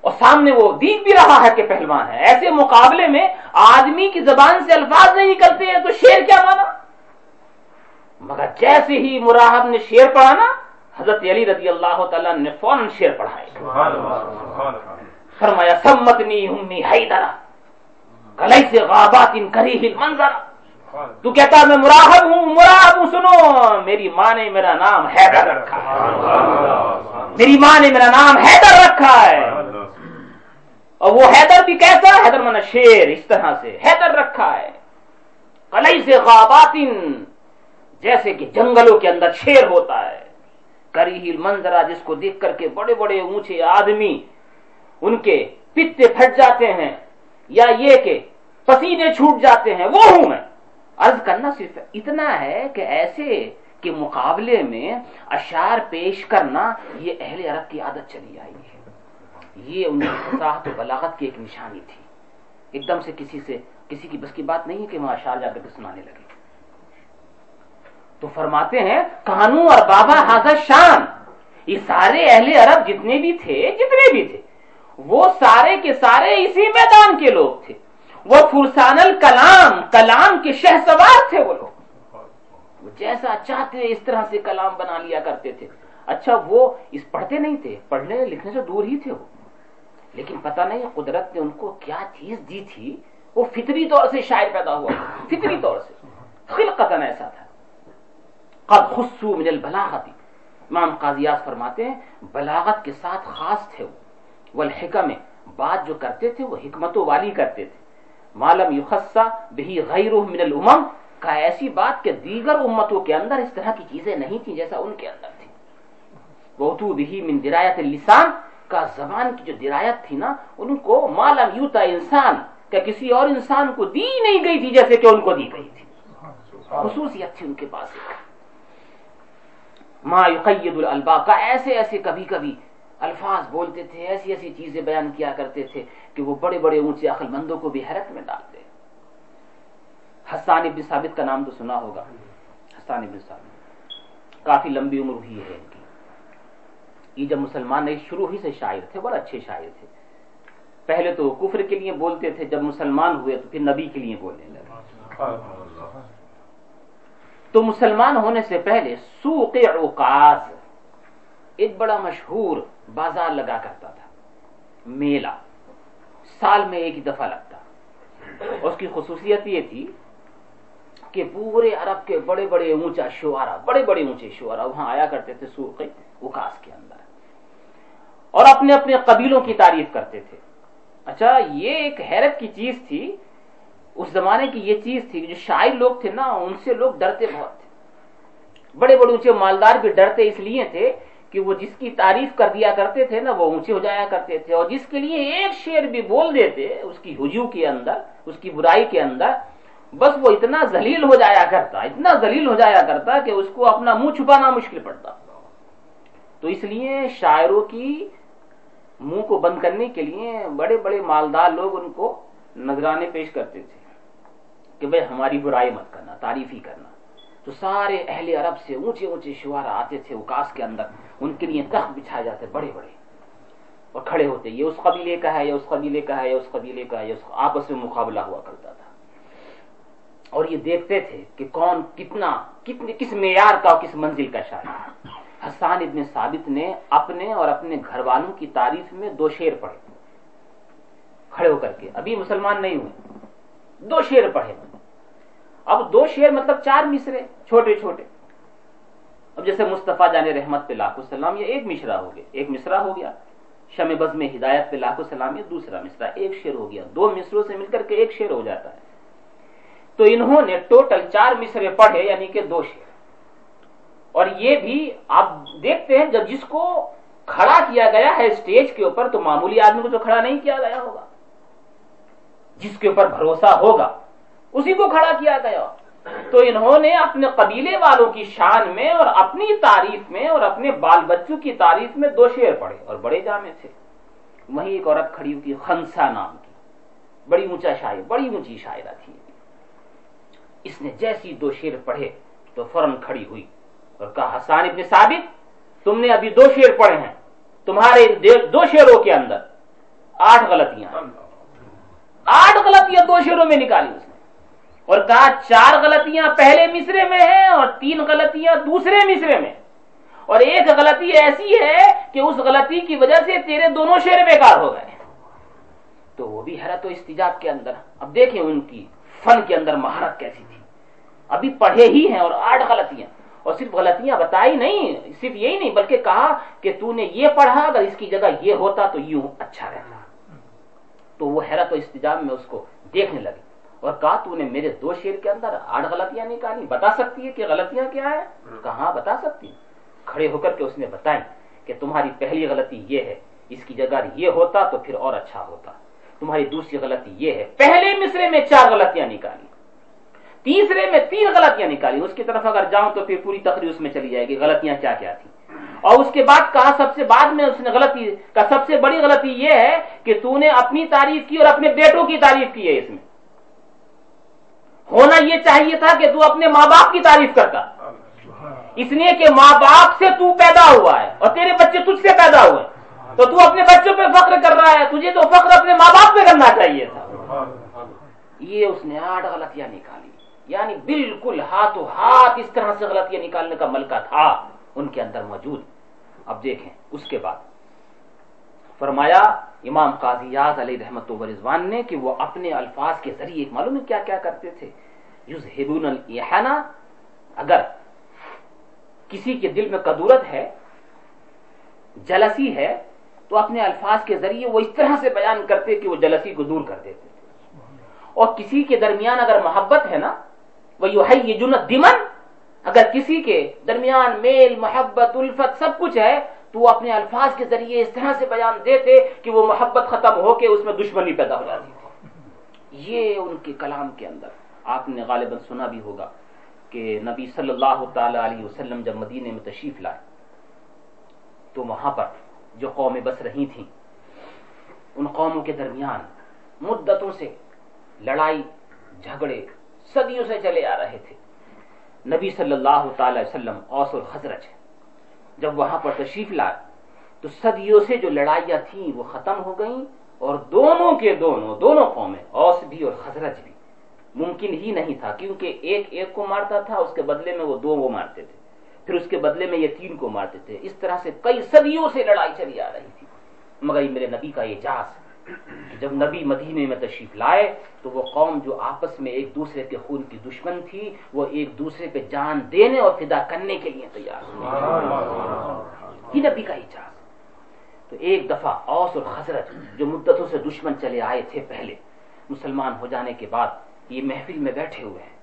اور سامنے وہ دیکھ بھی رہا ہے کہ پہلوان ہے۔ ایسے مقابلے میں آدمی کی زبان سے الفاظ نہیں نکلتے ہیں تو شیر کیا مانا؟ مگر جیسے ہی مراحب نے شیر پڑھا نا حضرت علی رضی اللہ تعالیٰ نے فوراً شیر پڑھائے فرمایا سمتنی ہمنی حیدرہ کلی سے غابات ان کری ہی منظر تو کہتا میں مراحب ہوں مراحب ہوں سنو میری ماں نے میرا نام حیدر رکھا ہے۔ میری ماں نے میرا نام حیدر رکھا ہے۔ اور وہ حیدر بھی کیسا حیدر منا شیر اس طرح سے حیدر رکھا ہے۔ کلئی سے غابات جیسے کہ جنگلوں کے اندر شیر ہوتا ہے۔ کری ہی منظرہ جس کو دیکھ کر کے بڑے بڑے اونچے آدمی ان کے پتے پھٹ جاتے ہیں یا یہ کہ پسینے چھوٹ جاتے ہیں، وہ ہوں میں۔ عرض کرنا صرف اتنا ہے کہ ایسے کے مقابلے میں اشار پیش کرنا یہ اہل عرب کی عادت چلی آئی ہے۔ یہ ان کی فصاحت و بلاغت کی ایک نشانی تھی۔ ایک دم سے کسی سے، کسی کی بس کی بات نہیں ہے کہ وہ اشار جا کر سنانے لگے۔ تو فرماتے ہیں، کانو اور بابا حاضر شان. یہ سارے اہل عرب جتنے بھی تھے، جتنے بھی تھے، وہ سارے کے سارے اسی میدان کے لوگ تھے۔ وہ فرسان الکلام، کلام کے شہ سوار تھے وہ لوگ۔ وہ جیسا چاہتے اس طرح سے کلام بنا لیا کرتے تھے۔ اچھا وہ اس پڑھتے نہیں تھے، پڑھنے لکھنے سے دور ہی تھے وہ۔ لیکن پتہ نہیں قدرت نے ان کو کیا چیز دی تھی۔ وہ فطری طور سے شاعر پیدا ہوا۔ فطری طور سے خلقتن ایسا تھا۔ قد خصو من البلاغتی امام قاضیات فرماتے ہیں بلاغت کے ساتھ خاص تھے وہ۔ والحکم بات جو کرتے تھے وہ حکمتوں والی کرتے تھے۔ معلوم یخصا بہی غیر من الامم کا ایسی بات کہ دیگر امتوں کے اندر اس طرح کی چیزیں نہیں تھیں جیسا ان کے اندر تھی۔ بہتو بہی من درایت اللسان کا زبان کی جو درایت تھی نا ان کو معلوم یوتا انسان کہ کسی اور انسان کو دی نہیں گئی تھی جیسے کہ ان کو دی گئی تھی۔ خصوصیت تھی ان کے پاس۔ ایک ما یقید الالبا کا ایسے ایسے کبھی کبھی الفاظ بولتے تھے، ایسی ایسی چیزیں بیان کیا کرتے تھے کہ وہ بڑے بڑے اونچے عقل مندوں کو بھی حیرت میں ڈالتے حسان ابن ثابت کا نام تو سنا ہوگا۔ حسان ابن ثابت۔ کافی لمبی عمر ہوئی ہے ان کی۔ یہ جب مسلمان نہیں، شروع ہی سے شاعر تھے، بڑے اچھے شاعر تھے۔ پہلے تو کفر کے لیے بولتے تھے، جب مسلمان ہوئے تو پھر نبی کے لیے بولنے لگے۔ تو مسلمان ہونے سے پہلے سوق عکاز ایک بڑا مشہور بازار لگا کرتا تھا، میلہ۔ سال میں ایک ہی دفعہ لگتا۔ اس کی خصوصیت یہ تھی کہ پورے عرب کے بڑے بڑے اونچا شعرا، بڑے بڑے اونچے شعرا وہاں آیا کرتے تھے سوق اکاس کے اندر۔ اور اپنے اپنے قبیلوں کی تعریف کرتے تھے۔ اچھا یہ ایک حیرت کی چیز تھی اس زمانے کی یہ چیز تھی جو شاعر لوگ تھے نا، ان سے لوگ ڈرتے بہت تھے۔ بڑے بڑے اونچے مالدار بھی ڈرتے اس لیے تھے کہ وہ جس کی تعریف کر دیا کرتے تھے نا، وہ اونچے ہو جایا کرتے تھے۔ اور جس کے لیے ایک شعر بھی بول دیتے، اس کی ہجو کے اندر، اس کی برائی کے اندر، بس وہ اتنا ذلیل ہو جایا کرتا، اتنا ذلیل ہو جایا کرتا کہ اس کو اپنا منہ چھپانا مشکل پڑتا۔ تو اس لیے شاعروں کی منہ کو بند کرنے کے لیے بڑے بڑے مالدار لوگ ان کو نذرانے پیش کرتے تھے۔ کہ بھائی ہماری برائی مت کرنا تعریف ہی کرنا۔ تو سارے اہل عرب سے اونچے اونچے شعرا آتے تھے اکاس کے اندر، ان کے لیے تخت بچھائے جاتے بڑے بڑے۔ اور کھڑے ہوتے، یہ اس قبیلے کا ہے یا اس قبیلے کا ہے یا اس قبیلے کا ہے آپس میں مقابلہ ہوا کرتا تھا۔ اور یہ دیکھتے تھے کہ کون کتنا، کتنے، کس معیار کا اور کس منزل کا شاعر ہے۔ حسان ابن ثابت نے اپنے اور اپنے گھر والوں کی تعریف میں دو شیر پڑھے۔ کھڑے ہو کر کے، ابھی مسلمان نہیں ہوئے۔ دو شیر پڑھے۔ اب دو شیر مطلب چار مصرے، چھوٹے چھوٹے۔ اب جیسے مصطفیٰ جان رحمت پہ لاکھ السلام یہ ایک مشرا ہو گیا، ایک مصرا ہو گیا۔ شم بز میں ہدایت پہ لاکھ السلام یہ دوسرا مصرا ایک شیر ہو گیا۔ دو مصروں سے مل کر کے ایک شیر ہو جاتا ہے۔ تو انہوں نے ٹوٹل چار مصرے پڑھے یعنی کہ دو شیر اور یہ بھی آپ دیکھتے ہیں، جب جس کو کھڑا کیا گیا ہے اسٹیج کے اوپر، تو معمولی آدمی کو تو کھڑا نہیں کیا گیا ہوگا۔ جس کے اوپر بھروسہ ہوگا، اسی کو کھڑا کیا گیا۔ تو انہوں نے اپنے قبیلے والوں کی شان میں اور اپنی تعریف میں اور اپنے بال بچوں کی تعریف میں دو شیر پڑے اور بڑے جامع تھے۔ وہیں ایک عورت کھڑی ہوئی خنسا نام کی۔ بڑی اونچا شاعر، بڑی اونچی شاعرہ تھی۔ اس نے جیسی دو شیر پڑھے تو فوراً کھڑی ہوئی اور کہا، حسان ابن ثابت، تم نے ابھی دو شیر پڑھے ہیں، تمہارے دو شیروں کے اندر آٹھ غلطیاں آٹھ غلطیاں دو شیروں میں نکالی اس نے۔ اور کہا چار غلطیاں پہلے مصرے میں ہیں اور تین غلطیاں دوسرے مصرے میں۔ اور ایک غلطی ایسی ہے کہ اس غلطی کی وجہ سے تیرے دونوں شیر بیکار ہو گئے۔ تو وہ بھی حیرت و استجاب کے اندر۔ اب دیکھیں ان کی فن کے اندر مہارت کیسی تھی۔ ابھی پڑھے ہی ہیں اور آٹھ غلطیاں۔ اور صرف غلطیاں بتائی نہیں، صرف یہی نہیں، بلکہ کہا کہ تو نے یہ پڑھا، اگر اس کی جگہ یہ ہوتا تو یوں اچھا رہتا۔ تو وہ حیرت و استجاب میں اس کو دیکھنے لگے اور کہا تو نے میرے دو شیر کے اندر آٹھ غلطیاں نکالی بتا سکتی ہے کہ غلطیاں کیا ہے کہاں بتا سکتی کھڑے ہو کر کے اس نے بتائی کہ تمہاری پہلی غلطی یہ ہے اس کی جگہ یہ ہوتا تو پھر اور اچھا ہوتا۔ تمہاری دوسری غلطی یہ ہے پہلے مصرے میں چار غلطیاں نکالی تیسرے میں تین غلطیاں نکالی۔ اس کی طرف اگر جاؤں تو پھر پوری تقریر اس میں چلی جائے گی غلطیاں کیا کیا تھی اور اس کے بعد کہا سب سے بعد میں اس نے غلطی کا سب سے بڑی غلطی یہ ہے کہ تو نے اپنی تعریف کی اور اپنے بیٹوں کی تعریف کی ہے اس میں۔ ہونا یہ چاہیے تھا کہ تو اپنے ماں باپ کی تعریف کرتا۔ اس لیے کہ ماں باپ سے تو پیدا ہوا ہے اور تیرے بچے تجھ سے پیدا ہوئے۔ تو تو اپنے بچوں پہ فخر کر رہا ہے، تجھے تو فخر اپنے ماں باپ پہ کرنا چاہیے تھا۔ یہ اس نے آٹھ غلطیاں نکالی۔ یعنی بالکل ہاتھوں ہاتھ اس طرح سے غلطیاں نکالنے کا ملکہ تھا۔ ان کے اندر موجود اب دیکھیں، اس کے بعد۔ فرمایا، امام قاضی یاز علیہ رحمت و رضوان نے کہ وہ اپنے الفاظ کے ذریعے معلوم ہے کیا کیا کرتے تھے۔ یوزہبون الاحانہ اگر کسی کے دل میں قدورت ہے، جلسی ہے، تو اپنے الفاظ کے ذریعے وہ اس طرح سے بیان کرتے کہ وہ جلسی کو دور کر دیتے تھے۔ اور کسی کے درمیان اگر محبت ہے نا وہ یو ہے یہ جنت دمن اگر کسی کے درمیان میل، محبت، الفت سب کچھ ہے، تو وہ اپنے الفاظ کے ذریعے اس طرح سے بیان دیتے کہ وہ محبت ختم ہو کے اس میں دشمنی پیدا ہو جاتی تھی۔ یہ ان کے کلام کے اندر آپ نے غالباً سنا بھی ہوگا کہ نبی صلی اللہ تعالی علیہ وسلم جب مدینے میں تشریف لائے، تو وہاں پر جو قومیں بس رہی تھیں، ان قوموں کے درمیان مدتوں سے لڑائی، جھگڑے صدیوں سے چلے آ رہے تھے۔ نبی صلی اللہ تعالی وسلم، اوس اور حضرت جب وہاں پر تشریف لائے، تو صدیوں سے جو لڑائیاں تھیں، وہ ختم ہو گئیں اور دونوں کے دونوں دونوں قومیں، اوس بھی اور حضرت بھی۔ ممکن ہی نہیں تھا، کیونکہ ایک ایک کو مارتا تھا، اس کے بدلے میں وہ دو وہ مارتے تھے۔ پھر اس کے بدلے میں یہ تین کو مارتے تھے۔ اس طرح سے کئی صدیوں سے لڑائی چلی آ رہی تھی۔ مگر یہ میرے نبی کا اعجاز جب نبی مدینے میں تشریف لائے تو وہ قوم جو آپس میں ایک دوسرے کے خون کی دشمن تھی وہ ایک دوسرے پہ جان دینے اور فدا کرنے کے لیے تیار یہ نبی کا اعجاز تو ایک دفعہ اوس اور حضرت جو مدتوں سے دشمن چلے آئے تھے پہلے مسلمان ہو جانے کے بعد یہ محفل میں بیٹھے ہوئے ہیں۔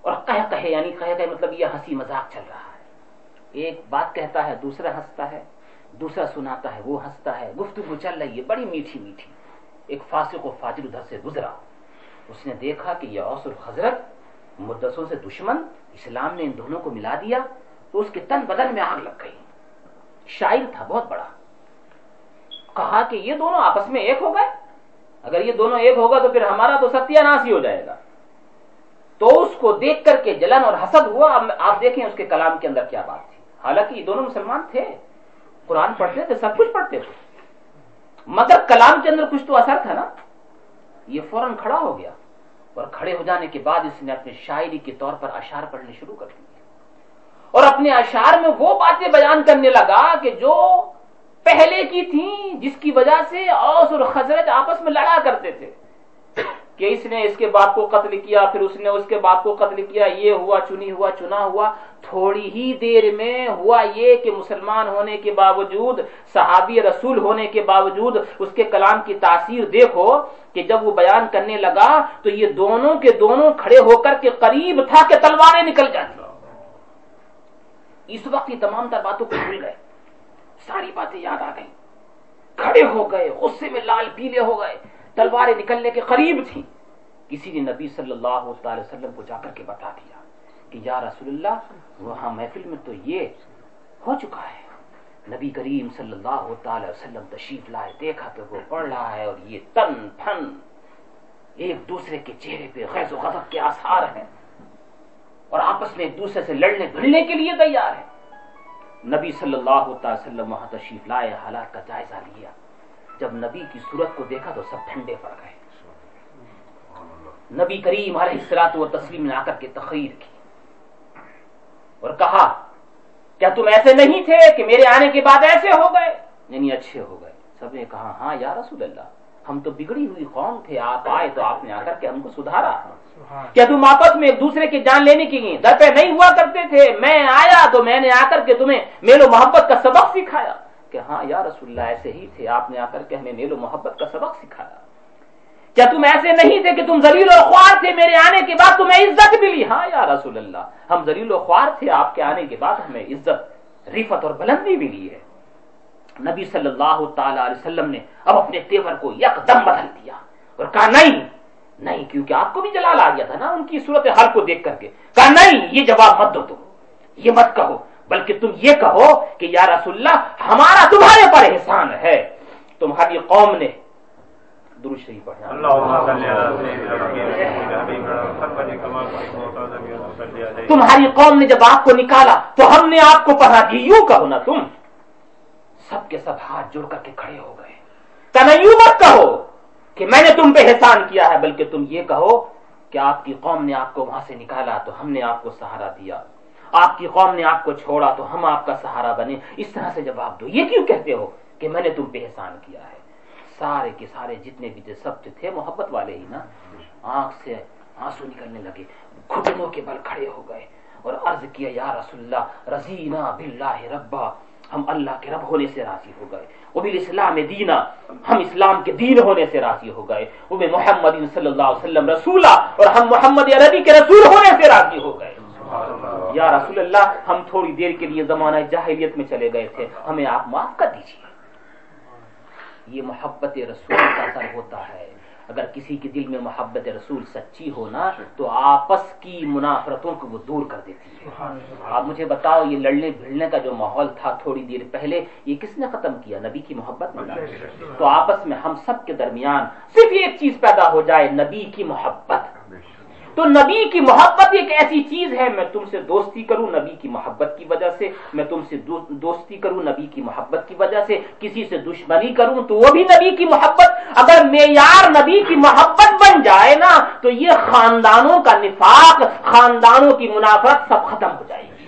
اور کہہ کہے یعنی کہے کہ مطلب یہ ہنسی مذاق چل رہا ہے۔ ایک بات کہتا ہے دوسرا ہنستا ہے۔ دوسرا سناتا ہے، وہ ہنستا ہے۔ گفتگو چل رہی ہے، بڑی میٹھی میٹھی۔ ایک فاسق و فاجر ادھر سے گزرا۔ اس نے دیکھا کہ یہ اوس حضرت مدسوں سے دشمن، اسلام نے ان دونوں کو ملا دیا۔ تو اس کے تن بدن میں آگ لگ گئی۔ شاعر تھا، بہت بڑا۔ کہا کہ یہ دونوں آپس میں ایک ہو گئے۔ اگر یہ دونوں ایک ہوگا تو پھر ہمارا تو ستیہ ناس ہی ہو جائے گا۔ تو اس کو دیکھ کر کے جلن اور حسد ہوا۔ آپ دیکھیں اس کے کلام کے اندر کیا بات تھی۔ حالانکہ یہ دونوں مسلمان تھے۔ قرآن پڑھتے تھے، سب کچھ پڑھتے تھے۔ مگر کلام کے اندر کچھ تو اثر تھا نا۔ یہ فوراً کھڑا ہو گیا اور کھڑے ہو جانے کے بعد اس نے اپنے شاعری کے طور پر اشار پڑھنے شروع کر دیے۔ اور اپنے اشار میں وہ باتیں بیان کرنے لگا کہ جو پہلے کی تھیں، جس کی وجہ سے اوس اور خزرت آپس میں لڑا کرتے تھے۔ کہ اس نے اس کے باپ کو قتل کیا، پھر اس نے اس کے باپ کو قتل کیا، یہ ہوا، چنی ہوا، چنا ہوا، تھوڑی ہی دیر میں ہوا یہ کہ مسلمان ہونے کے باوجود، صحابی رسول ہونے کے باوجود اس کے کلام کی تاثیر دیکھو کہ جب وہ بیان کرنے لگا تو یہ دونوں کے دونوں کھڑے ہو کر کے قریب تھا کہ تلواریں نکل جاتی اس وقت یہ تمام تر باتوں کو بھول گئے۔ ساری باتیں یاد آ گئی کھڑے ہو گئے، غصے میں لال پیلے ہو گئے۔ تلواریں نکلنے کے قریب تھی کسی نے نبی صلی اللہ تعالی وسلم کو جا کر کے بتا دیا کہ یا رسول اللہ، وہاں محفل میں تو یہ ہو چکا ہے۔ نبی کریم صلی اللہ تعالی وسلم تشریف لائے، دیکھا کہ وہ پڑھ رہا ہے اور یہ تن پھن ایک دوسرے کے چہرے پہ غیظ و غضب کے آثار ہیں۔ اور آپس میں ایک دوسرے سے لڑنے بھڑنے کے لیے تیار ہے نبی صلی اللہ تعالی وسلم وہاں تشریف لائے، حالات کا جائزہ لیا۔ جب نبی کی صورت کو دیکھا تو سب ٹھنڈے پڑ گئے۔ نبی کریم علیہ السلاط و تسلیم نے آ کر کے تقریر کی اور کہا کیا تم ایسے نہیں تھے کہ میرے آنے کے بعد ایسے ہو گئے؟ یعنی اچھے ہو گئے۔ سب نے کہا ہاں یا رسول اللہ ہم تو بگڑی ہوئی قوم تھے آپ آئے تو آپ نے آ کر کے ہم کو سدھارا۔ کیا تم آپس میں ایک دوسرے کی جان لینے کی در پہ نہیں ہوا کرتے تھے؟ میں آیا تو میں نے آ کر کے تمہیں میل و محبت کا سبق سکھایا۔ کہ ہاں یا رسول اللہ، ایسے ہی تھے۔ آپ نے آ کر کے ہمیں میل و محبت کا سبق سکھایا۔ کیا تم ایسے نہیں تھے کہ تم زلیل و خوار تھے میرے آنے کے بعد تمہیں عزت ملی؟ ہاں یا رسول اللہ، ہم زلیل و خوار تھے۔ آپ کے آنے کے بعد ہمیں عزت، ریفت اور بلندی ملی ہے۔ نبی صلی اللہ تعالی علیہ وسلم نے اب اپنے تیور کو یک دم بدل دیا اور کہا، نہیں نہیں، کیونکہ آپ کو بھی جلال آ گیا تھا نا ان کی صورت حال کو دیکھ کر کے۔ کہا، نہیں، یہ جواب مت دو تم، یہ مت کہو۔ بلکہ تم یہ کہو کہ یا رسول اللہ ہمارا تمہارے پر احسان ہے۔ تمہاری قوم نے درود شریف پڑھنا۔ تمہاری قوم نے جب آپ کو نکالا تو ہم نے آپ کو پڑھا دی یوں کہو نا تم سب کے سب ہاتھ جوڑ کر کے کھڑے ہو گئے۔ کہ یوں مت کہو کہ میں نے تم پہ احسان کیا ہے بلکہ تم یہ کہو کہ آپ کی قوم نے آپ کو وہاں سے نکالا تو ہم نے آپ کو سہارا دیا۔ آپ کی قوم نے آپ کو چھوڑا تو ہم آپ کا سہارا بنے اس طرح سے جواب دو یہ کیوں کہتے ہو کہ میں نے تم پہ احسان کیا ہے؟ سارے کے سارے جتنے بھی سب تھے محبت والے ہی نا، آنکھ سے آنسو نکلنے لگے، گھٹنوں کے بل کھڑے ہو گئے اور عرض کیا، یا رسول اللہ رضینا باللہ ربا، ہم اللہ کے رب ہونے سے راضی ہو گئے۔ وہ بھی اسلام دینا ہم اسلام کے دین ہونے سے راضی ہو گئے۔ وہ بھی محمد صلی اللہ علیہ وسلم رسولہ اور ہم محمد عربی کے رسول ہونے سے راضی ہو گئے۔ یا رسول اللہ ہم تھوڑی دیر کے لیے زمانہ جاہلیت میں چلے گئے تھے ہمیں آپ معاف کر دیجیے یہ محبت رسول کا اثر ہوتا ہے۔ اگر کسی کے دل میں محبت رسول سچی ہونا تو آپس کی منافرتوں کو وہ دور کر دیتی ہے۔ آپ مجھے بتاؤ یہ لڑنے بھیڑنے کا جو ماحول تھا تھوڑی دیر پہلے یہ کس نے ختم کیا؟ نبی کی محبت میں۔ تو آپس میں ہم سب کے درمیان صرف ایک چیز پیدا ہو جائے نبی کی محبت۔ تو نبی کی محبت ایک ایسی چیز ہے میں تم سے دوستی کروں نبی کی محبت کی وجہ سے میں تم سے دوستی کروں نبی کی محبت کی وجہ سے کسی سے دشمنی کروں تو وہ بھی نبی کی محبت۔ اگر معیار نبی کی محبت بن جائے نا تو یہ خاندانوں کا نفاق خاندانوں کی منافرت سب ختم ہو جائے گی۔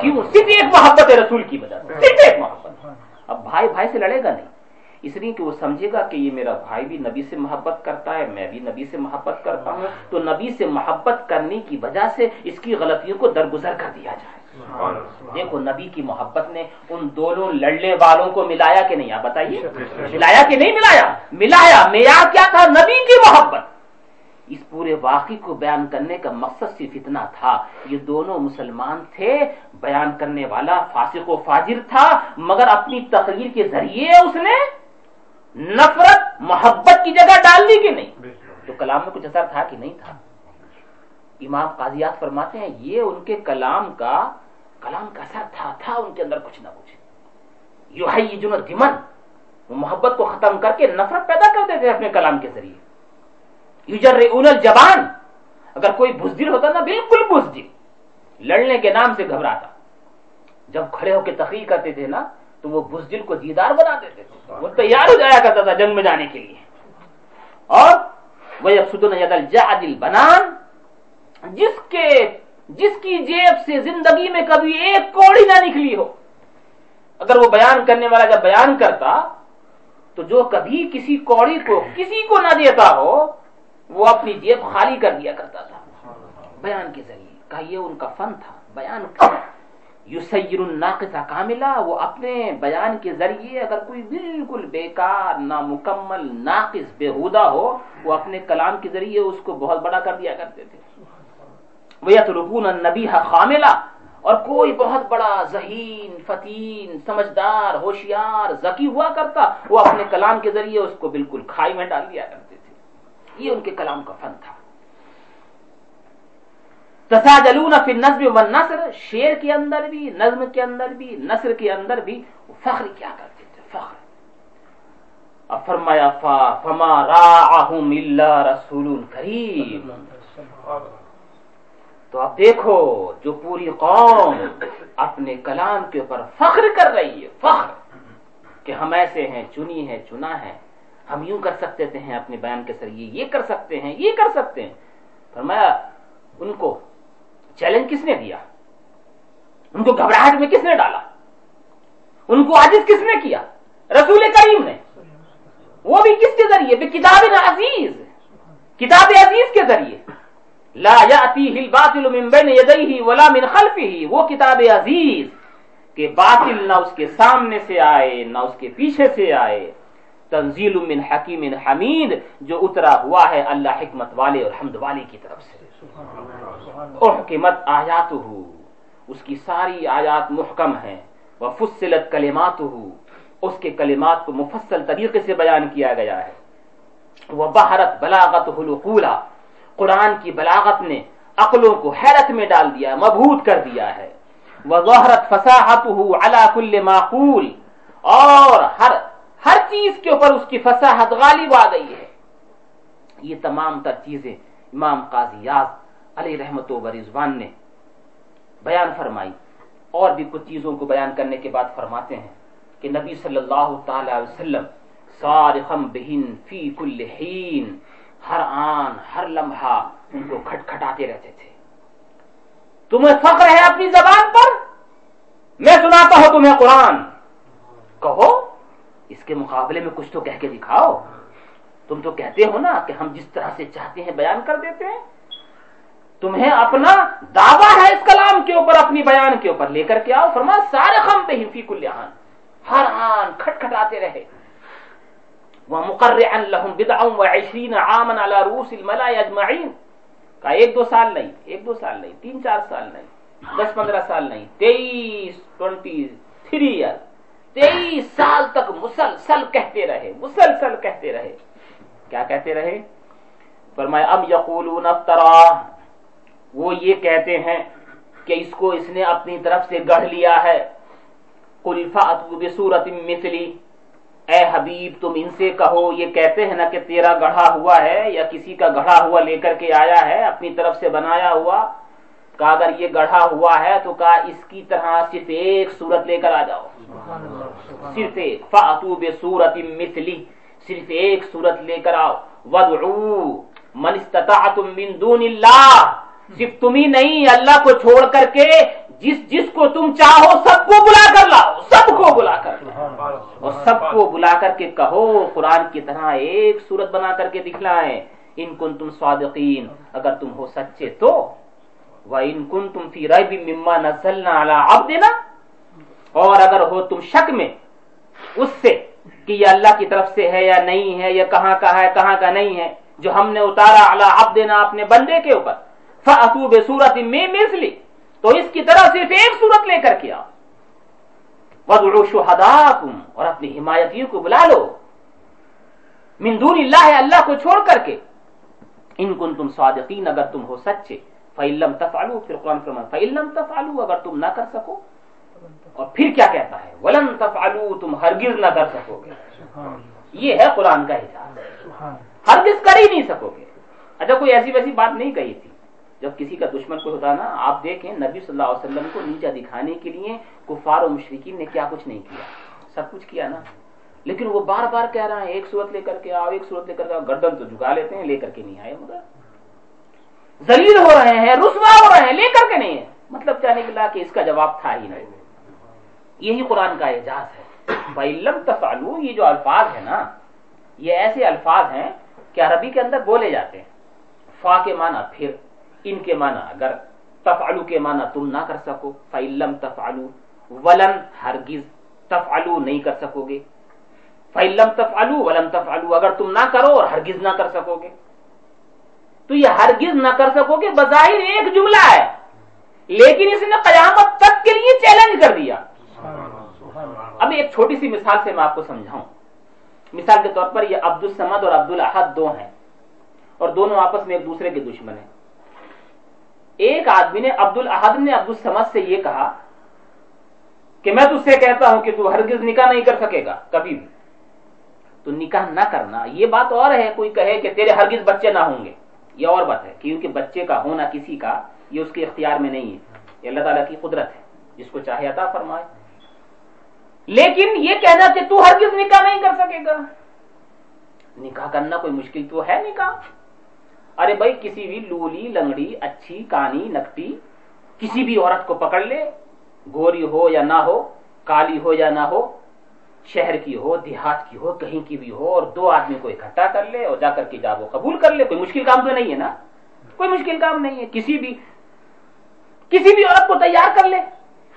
کیوں؟ صرف ایک محبت رسول کی وجہ سے صرف ایک محبت۔ اب بھائی بھائی سے لڑے گا نہیں۔ اس لیے کہ وہ سمجھے گا کہ یہ میرا بھائی بھی نبی سے محبت کرتا ہے میں بھی نبی سے محبت کرتا ہوں۔ تو نبی سے محبت کرنے کی وجہ سے اس کی غلطیوں کو درگزر کر دیا جائے۔ دیکھو نبی کی محبت نے ان دونوں لڑنے والوں کو ملایا کہ نہیں؟ آپ بتائیے۔ ملایا کہ نہیں ملایا؟ ملایا۔ معیار کیا تھا؟ نبی کی محبت۔ اس پورے واقعی کو بیان کرنے کا مقصد صرف اتنا تھا۔ یہ دونوں مسلمان تھے بیان کرنے والا فاسق و فاجر تھا مگر اپنی تقریر کے ذریعے اس نے نفرت محبت کی جگہ ڈال دی کہ نہیں؟ تو کلام میں کچھ اثر تھا کہ نہیں تھا؟ امام قاضیات فرماتے ہیں یہ ان کے کلام کا کلام کا اثر تھا تھا ان کے اندر کچھ نہ کچھ۔ یو ہے یہ جو دمن وہ محبت کو ختم کر کے نفرت پیدا کر دیتے اپنے کلام کے ذریعے۔ یوجر الجبان اگر کوئی بزدل ہوتا نا بالکل بزدل۔ لڑنے کے نام سے گھبراتا۔ جب کھڑے ہو کے تقریر کرتے تھے نا تو وہ بزدل کو دیدار بنا دیتے تھے۔ وہ تیار ہو جایا کرتا تھا جنگ میں جانے کے لیے۔ اور وہ افسدن الجادل بنان جس کے جس کی جیب سے زندگی میں کبھی ایک کوڑی نہ نکلی ہو۔ اگر وہ بیان کرنے والا جب بیان کرتا، تو جو کبھی کسی کوڑی کو کسی کو نہ دیتا ہو، وہ اپنی جیب خالی کر دیا کرتا تھا۔ بیان کے ذریعے۔ کا یہ ان کا فن تھا۔ بیان یو سیر الناقصہ کاملہ وہ اپنے بیان کے ذریعے اگر کوئی بالکل بیکار، نامکمل، ناقص، بےحودہ ہو، وہ اپنے کلام کے ذریعے اس کو بہت بڑا کر دیا کرتے تھے۔ وہ ویترکون النبی خاملہ اور کوئی بہت بڑا ذہین، فتین، سمجھدار، ہوشیار، ذکی ہوا کرتا، وہ اپنے کلام کے ذریعے اس کو بالکل کھائی میں ڈال دیا کرتے تھے۔ یہ ان کے کلام کا فن تھا۔ تساجلون فی النظم والنصر، شعر کے اندر بھی، نظم کے اندر بھی، نصر کے اندر بھی فخر کیا کرتے تھے؟ فخر۔ اب فرمایا، فا فما راعہم الا رسول کریم۔ تو اب دیکھو، جو پوری قوم اپنے کلام کے اوپر فخر کر رہی ہے، فخر۔ کہ ہم ایسے ہیں، چنی ہے چنا ہے ہم یوں کر سکتے ہیں، اپنے بیان کے ذریعے یہ کر سکتے ہیں، یہ کر سکتے ہیں۔ فرمایا، ان کو چیلنج کس نے دیا؟ ان کو گھبراہٹ میں کس نے ڈالا؟ ان کو عاجز کس نے کیا؟ رسول کریم نے۔ وہ بھی کس کے ذریعے؟ بے کتاب عزیز۔ کتاب عزیز کے ذریعے۔ لا یاتیہ الباطل من بین یدیہ ولا من خلفہ وہ کتاب عزیز کہ باطل نہ اس کے سامنے سے آئے، نہ اس کے پیچھے سے آئے۔ تنزیل من حکیم حمید، جو اترا ہوا ہے اللہ حکمت والے اور حمد والے کی طرف سے۔ احکمت آیات اس کی ساری آیات محکم ہیں۔ وفصلت کلمات اس کے کلمات کو مفصل طریقے سے بیان کیا گیا ہے۔ وہ بہرت بلاغت حلقولا قرآن کی بلاغت نے عقلوں کو حیرت میں ڈال دیا، مبہوت کر دیا ہے۔ وہ ظہرت فساحت کل معقول اور ہر ہر چیز کے اوپر اس کی فصاحت غالب آ گئی ہے۔ یہ تمام تر چیزیں امام قاضی یاز علی رحمت و رضوان نے بیان فرمائی اور بھی کچھ چیزوں کو بیان کرنے کے بعد فرماتے ہیں کہ نبی صلی اللہ تعالی علیہ وسلم صارخم بہن فی کل حین، ہر آن، ہر لمحہ ان کو کھٹ کھٹاتے رہتے تھے۔ تمہیں فخر ہے اپنی زبان پر؟ میں سناتا ہوں تمہیں قرآن۔ کہو، اس کے مقابلے میں کچھ تو کہہ کے دکھاؤ۔ تم تو کہتے ہو نا کہ ہم جس طرح سے چاہتے ہیں بیان کر دیتے ہیں تمہیں اپنا دعویٰ ہے اس کلام کے اوپر، اپنی بیان کے اوپر۔ لے کر کے آؤ فرما سارے خم پہ فی کل ہر آن کھٹ کھٹاتے رہے۔ وہ مقرر لہم بدعم و عشرین عامن علی روس الملا اجمعین۔ کا ایک دو سال نہیں، ایک دو سال نہیں، تین چار سال نہیں، دس پندرہ سال نہیں، تیئیس ٹوینٹی تھری ایئر۔ تیئیس سال تک مسلسل کہتے رہے، مسلسل کہتے رہے۔ کیا کہتے رہے؟ فرمایا اب یقولون افترا وہ یہ کہتے ہیں کہ اس کو اس نے اپنی طرف سے گڑھ لیا ہے۔ قل بصورت مثلی اے حبیب، تم ان سے کہو۔ یہ کہتے ہیں نا کہ تیرا گڑھا ہوا ہے یا کسی کا گڑھا ہوا لے کر کے آیا ہے، اپنی طرف سے بنایا ہوا۔ کہا اگر یہ گڑھا ہوا ہے تو کہا اس کی طرح صرف ایک صورت لے کر آ جاؤ۔ صرف ایک۔ فاتو بصورت مثلی صرف ایک صورت لے کر آؤ۔ ودعو من استطاعتم من دون اللہ صرف تم ہی نہیں اللہ کو چھوڑ کر کے جس جس کو تم چاہو سب کو بلا کر لاؤ سب کو بلا کر اور سب کو بلا کر کے کہو قرآن کی طرح ایک صورت بنا کر کے دکھلائیں۔ ان کن تم صادقین اگر تم ہو سچے تو۔ وہ ان کن تم فی ریب مما نزلنا علی عبدنا۔ اور اگر ہو تم شک میں اس سے کہ یہ اللہ کی طرف سے ہے یا نہیں ہے یا کہاں کا ہے کہاں کا نہیں ہے جو ہم نے اتارا اللہ اب دینا اپنے بندے کے اوپر۔ فاتو بے صورت میں مثلی تو اس کی طرح صرف ایک صورت لے کر کیا. وَدْعُوا شُهَدَاكُمْ اور اپنی حمایتیوں کو بلا لو. من دون اللہ اللہ کو چھوڑ کر کے. ان کن تم صادقین اگر تم ہو سچے. فعلم تفعلو پھر قرآن فرمان فعلم تفعلو اگر تم نہ کر سکو. اور پھر کیا کہتا ہے؟ ولن تفعلو تم ہرگز نہ کر سکو گے یہ ہے قرآن کا حساب ہرگز کر ہی نہیں سکو گے اچھا کوئی ایسی ویسی بات نہیں کہی تھی. جب کسی کا دشمن کوئی ہوتا نا، آپ دیکھیں نبی صلی اللہ علیہ وسلم کو نیچا دکھانے کے لیے کفار و مشرقین نے کیا کچھ نہیں کیا۔ سب کچھ کیا نا۔ لیکن وہ بار بار کہہ رہا ہے، ایک صورت لے کر کے آؤ، ایک صورت لے کر کے آؤ، گردن تو جھکا لیتے ہیں، لے کر کے نہیں آئے مگر۔ زلیل ہو رہے ہیں، رسوا ہو رہے ہیں، لے کر کے نہیں ہے مطلب کیا نکلا کہ اس کا جواب تھا ہی نہیں۔ یہی قرآن کا اعجاز ہے۔ بھائی تفعلو یہ جو الفاظ ہے نا، یہ ایسے الفاظ ہیں کہ عربی کے اندر بولے جاتے ہیں۔ فا کے معنی پھر۔ ان کے معنی اگر تفعلو کے معنی تم نہ کر سکو فعلم تفعلو ولن ہرگز تفعلو نہیں کر سکو گے فعلم تفعلو ولن تفعلو اگر تم نہ کرو اور ہرگز نہ کر سکو گے تو یہ ہرگز نہ کر سکو گے بظاہر ایک جملہ ہے لیکن اس نے قیامت تک کے لیے چیلنج کر دیا۔ اب ایک چھوٹی سی مثال سے میں آپ کو سمجھاؤں۔ مثال کے طور پر یہ عبد السمد اور عبد الحد دو ہیں اور دونوں آپس میں ایک دوسرے کے دشمن ہیں۔ ایک آدمی نے عبد الحد نے عبد السمد سے یہ کہا کہ میں تجھ سے کہتا ہوں کہ تو ہرگز نکاح نہیں کر سکے گا، کبھی بھی۔ تو نکاح نہ کرنا، یہ بات اور ہے، کوئی کہے کہ تیرے ہرگز بچے نہ ہوں گے۔ یہ اور بات ہے، کیونکہ بچے کا ہونا کسی کا، یہ اس کے اختیار میں نہیں ہے۔ یہ اللہ تعالیٰ کی قدرت ہے، جس کو چاہے عطا فرمائے۔ لیکن یہ کہنا کہ تو ہرگز نکاح نہیں کر سکے گا۔ نکاح کرنا کوئی مشکل تو ہے نکاح؟ ارے بھائی، کسی بھی لولی، لنگڑی، اچھی، کانی، نکٹی، کسی بھی عورت کو پکڑ لے، گوری ہو یا نہ ہو، کالی ہو یا نہ ہو، شہر کی ہو، دیہات کی ہو، کہیں کی بھی ہو، اور دو آدمی کو اکٹھا کر لے اور جا کر کے جا وہ قبول کر لے، کوئی مشکل کام تو نہیں ہے نا؟ کوئی مشکل کام نہیں ہے۔ کسی بھی کسی بھی عورت کو تیار کر لے۔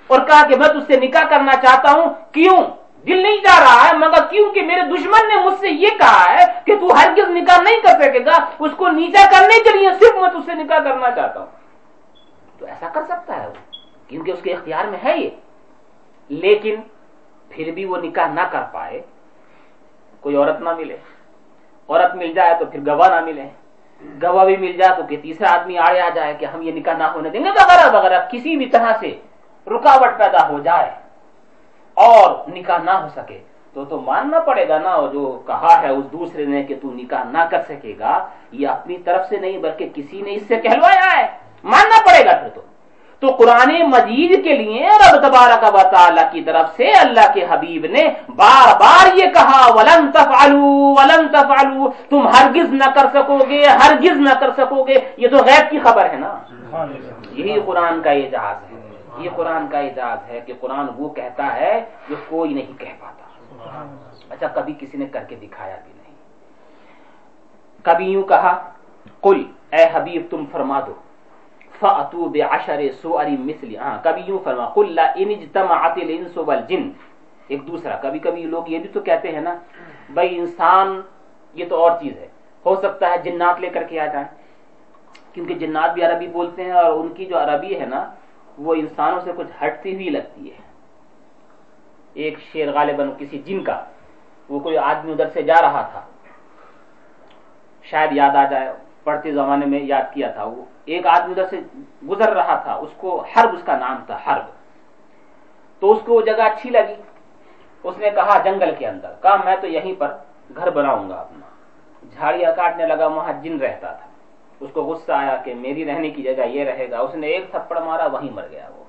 اور کہا کہ میں تجھ سے نکاح کرنا چاہتا ہوں، کیوں؟ دل نہیں جا رہا ہے، مگر کیوں کہ میرے دشمن نے مجھ سے یہ کہا ہے کہ تو ہرگز نکاح نہیں کر سکے گا، اس کو نیچا کرنے کے لیے صرف میں تجھ سے نکاح کرنا چاہتا ہوں۔ تو ایسا کر سکتا ہے وہ؟ کیونکہ اس کے اختیار میں ہے یہ۔ لیکن پھر بھی وہ نکاح نہ کر پائے، کوئی عورت نہ ملے۔ عورت مل جائے تو پھر گواہ نہ ملے۔ گواہ بھی مل جائے تو کہ تیسرا آدمی آڑے آ جائے کہ ہم یہ نکاح نہ ہونے دیں گے، وغیرہ وغیرہ۔ کسی بھی طرح سے رکاوٹ پیدا ہو جائے۔ اور نکاح نہ ہو سکے۔ تو تو ماننا پڑے گا نا جو کہا ہے اس دوسرے نے کہ تو نکاح نہ کر سکے گا یہ اپنی طرف سے نہیں بلکہ کسی نے اس سے کہلوایا ہے۔ ماننا پڑے گا پھر تو۔ تو قرآن مجید کے لیے رب تبارک و تعالی کی طرف سے اللہ کے حبیب نے بار بار یہ کہا ولن تفعلو ولن تفعلو تم ہرگز نہ کر سکو گے ہرگز نہ کر سکو گے یہ تو غیب کی خبر ہے نا۔ یہی قرآن کا اعجاز ہے۔ یہ قرآن کا اعجاز ہے کہ قرآن وہ کہتا ہے جو کوئی نہیں کہہ پاتا۔ اچھا کبھی کسی نے کر کے دکھایا بھی نہیں۔ کبھی یوں کہا کل اے حبیب، تم فرما دو۔ فاتو بعشر سور مثل۔ ہاں کبھی یوں فرما، قل، لا ان اجتمعت الانس والجن۔ ایک دوسرا، کبھی کبھی لوگ یہ بھی تو کہتے ہیں نا، بھائی، انسان یہ تو اور چیز ہے۔ ہو سکتا ہے جنات لے کر کے آ جائیں۔ کیونکہ جنات بھی عربی بولتے ہیں اور ان کی جو عربی ہے نا وہ انسانوں سے کچھ ہٹتی ہوئی لگتی ہے۔ ایک شیر غالباً کسی جن کا، وہ کوئی آدمی ادھر سے جا رہا تھا۔ شاید یاد آ جائے، پڑھتے زمانے میں یاد کیا تھا۔ وہ ایک آدمی ادھر سے گزر رہا تھا، اس کو حرب، اس کا نام تھا حرب۔ تو اس کو وہ جگہ اچھی لگی۔ اس نے کہا، جنگل کے اندر۔ کہا، میں تو یہیں پر گھر بناؤں گا اپنا۔ جھاڑیاں کاٹنے لگا، وہاں جن رہتا تھا۔ اس کو غصہ آیا کہ میری رہنے کی جگہ یہ رہے گا، اس نے ایک تھپڑ مارا، وہیں مر گیا وہ۔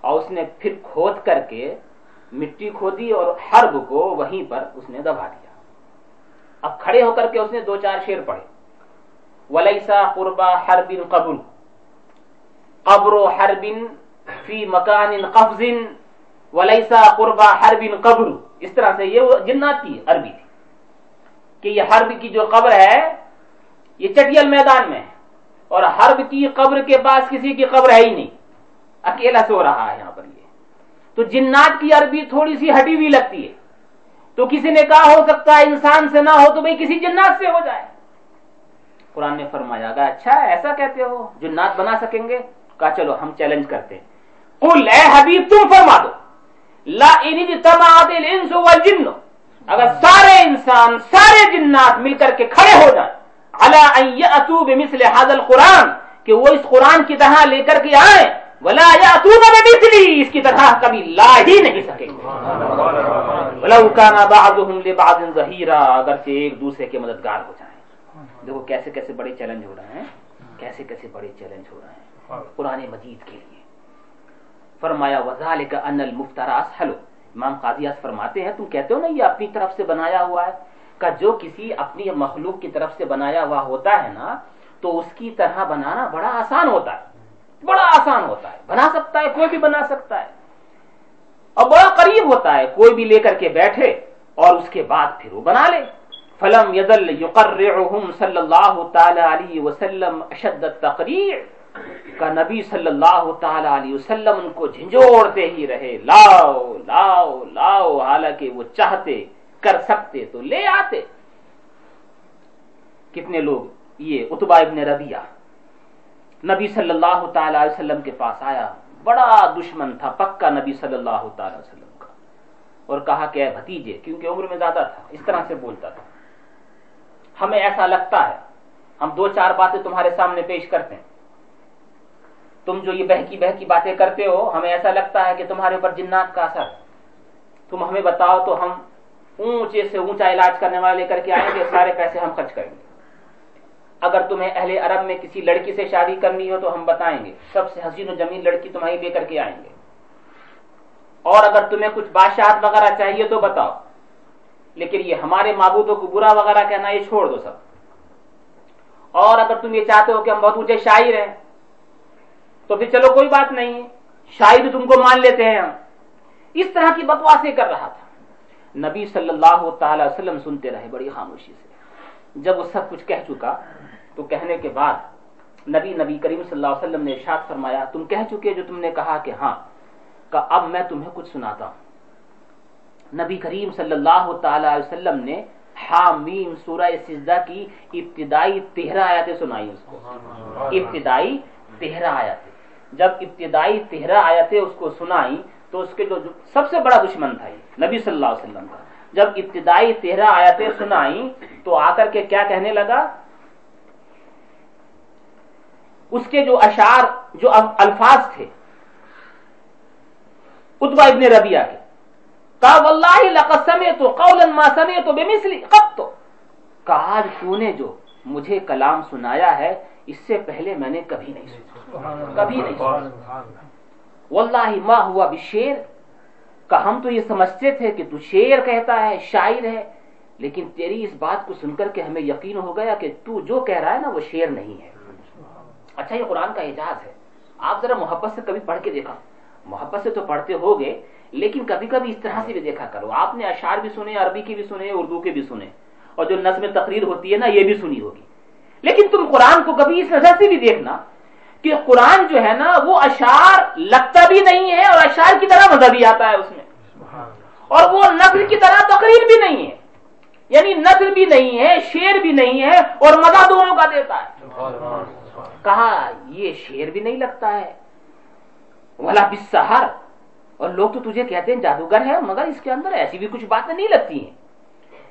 اور اس نے پھر کھود کر کے مٹی کھودی اور حرب کو وہیں پر اس نے دبا دیا۔ اب کھڑے ہو کر کے اس نے دو چار شیر پڑھے۔ ولیسا قربا ہر بن قبر قبر و ہر بن فی مکان قبض ولیسا قربا ہر بن قبر اس طرح سے یہ جنات کی عربی تھی کہ یہ حرب کی جو قبر ہے یہ چٹیل میدان میں ہے۔ اور حرب کی قبر کے پاس کسی کی قبر ہے ہی نہیں۔ اکیلا سو رہا ہے یہاں پر یہ۔ تو جنات کی عربی تھوڑی سی ہٹی ہوئی لگتی ہے۔ تو کسی نے کہا ہو سکتا ہے انسان سے نہ ہو تو بھائی کسی جنات سے ہو جائے۔ قرآن نے فرمایا گا اچھا ایسا کہتے ہو، جنات بنا سکیں گے؟ کہا، چلو ہم چیلنج کرتے ہیں۔ قل، اے حبیب، تم فرما دو۔ لا الانس والجن۔ اگر سارے انسان، سارے جنات مل کر کے کھڑے ہو جائیں بمثل هذا القران کہ وہ اس قرآن کی طرح لے کر کے آئیں ولا یاتون بمثلی، اس کی طرح کبھی لا ہی نہیں سکیں گے ولو کان بعضهم لبعض ظهيرا ایک دوسرے کے مددگار ہو جائیں۔ دیکھو کیسے کیسے بڑے چیلنج ہو رہے ہیں، کیسے کیسے بڑے چیلنج ہو رہے ہیں۔ قرآن مجید کے لیے۔ فرمایا وذالک ان المفترا اسهل امام قاضی فرماتے ہیں، تم کہتے ہو نا، یہ اپنی طرف سے بنایا ہوا ہے۔ کہ جو کسی اپنی مخلوق کی طرف سے بنایا ہوا ہوتا ہے نا، تو اس کی طرح بنانا بڑا آسان ہوتا ہے۔ بڑا آسان ہوتا ہے۔ بنا سکتا ہے، کوئی بھی بنا سکتا ہے۔ اور بڑا قریب ہوتا ہے، کوئی بھی لے کر کے بیٹھے اور اس کے بعد پھر وہ بنا لے۔ فلم یدل یقرعہم صلی اللہ تعالی علیہ وسلم اشد التقریع۔ کا نبی صلی اللہ تعالی علیہ وسلم ان کو جھنجھوڑتے ہی رہے۔ لاؤ لاؤ لاؤ، حالانکہ وہ چاہتے کر سکتے تو لے آتے۔ کتنے لوگ؟ یہ اتبا ابن ربیہ نبی صلی اللہ تعالی علیہ وسلم کے پاس آیا۔ بڑا دشمن تھا، پکا نبی صلی اللہ تعالی علیہ وسلم کا۔ اور کہا کہ اے بھتیجے، کیونکہ عمر میں زیادہ تھا، اس طرح سے بولتا تھا۔ ہمیں ایسا لگتا ہے، ہم دو چار باتیں تمہارے سامنے پیش کرتے ہیں۔ تم جو یہ بہکی بہکی باتیں کرتے ہو، ہمیں ایسا لگتا ہے کہ تمہارے اوپر جنات کا اثر تم ہمیں بتاؤ تو ہم اونچے سے اونچا علاج کرنے والے لے کر کے آئیں گے، سارے پیسے ہم خرچ کریں گے۔ اگر تمہیں اہل عرب میں کسی لڑکی سے شادی کرنی ہو تو ہم بتائیں گے، سب سے حسین و جمیل لڑکی تمہاری لے کر کے آئیں گے۔ اور اگر تمہیں کچھ بادشاہت وغیرہ چاہیے تو بتاؤ۔ لیکن یہ ہمارے معبودوں کو برا وغیرہ کہنا، یہ چھوڑ دو سب۔ اور اگر تم یہ چاہتے ہو کہ ہم بہت اونچے شاعر ہیں، تو پھر چلو، کوئی بات نہیں۔ ہے تم کو مان لیتے ہیں ہم۔ اس طرح کی بکواسیں کر رہا تھا۔ نبی صلی اللہ تعالی وسلم سنتے رہے بڑی خاموشی سے۔ جب وہ سب کچھ کہہ چکا تو کہنے کے بعد نبی نبی کریم صلی اللہ علیہ وسلم نے ارشاد فرمایا تم کہہ چکے جو تم نے کہا کہ ہاں کہ اب میں تمہیں کچھ سناتا ہوں۔ نبی کریم صلی اللہ تعالی علیہ وسلم نے حامیم سورہ سجدہ کی ابتدائی تیرہ آیاتیں سنائی۔ اس کو ابتدائی تیرہ آیاتیں جب ابتدائی تیرہ آیتیں اس کو سنائی تو اس کے جو سب سے بڑا دشمن تھا یہ۔ نبی صلی اللہ علیہ وسلم کا۔ جب ابتدائی تیرہ آیتیں سنائی تو آ کر کے کیا کہنے لگا؟ اس کے جو اشعار جو الفاظ تھے اتبا ابن ربیہ کے۔ کہا واللہ لقد سمعت قولا ما سمعت بمثل قط. کہا تو نے جو مجھے کلام سنایا ہے اس سے پہلے میں نے کبھی نہیں سنا۔ کبھی نہیں سنا۔ واللہ ما ہوا بشیر کہ ہم تو یہ سمجھتے تھے کہ تو شیر کہتا ہے، شاعر ہے، لیکن تیری اس بات کو سن کر کے ہمیں یقین ہو گیا کہ تو جو کہہ رہا ہے نا، وہ شیر نہیں ہے۔ اچھا یہ قرآن کا اعجاز ہے۔ آپ ذرا محبت سے کبھی پڑھ کے دیکھا۔ محبت سے تو پڑھتے ہو گے لیکن کبھی کبھی اس طرح سے بھی دیکھا کرو۔ آپ نے اشعار بھی سنے، عربی کے بھی سنے، اردو کے بھی سنے، اور جو نظم تقریر ہوتی ہے نا، یہ بھی سنی ہوگی۔ لیکن تم قرآن کو کبھی اس نظر سے بھی دیکھنا کہ قرآن جو ہے نا وہ اشعار لگتا بھی نہیں ہے اور اشعار کی طرح مزہ بھی آتا ہے اس میں۔ اور وہ نقل کی طرح تقریر بھی نہیں ہے۔ یعنی نقل بھی نہیں ہے شیر بھی نہیں ہے اور مزہ دونوں کا دیتا ہے۔ کہا یہ شیر بھی نہیں لگتا ہے۔ ولا بسہر اور لوگ تو تجھے کہتے ہیں جادوگر ہے مگر اس کے اندر ایسی بھی کچھ باتیں نہیں لگتی ہیں۔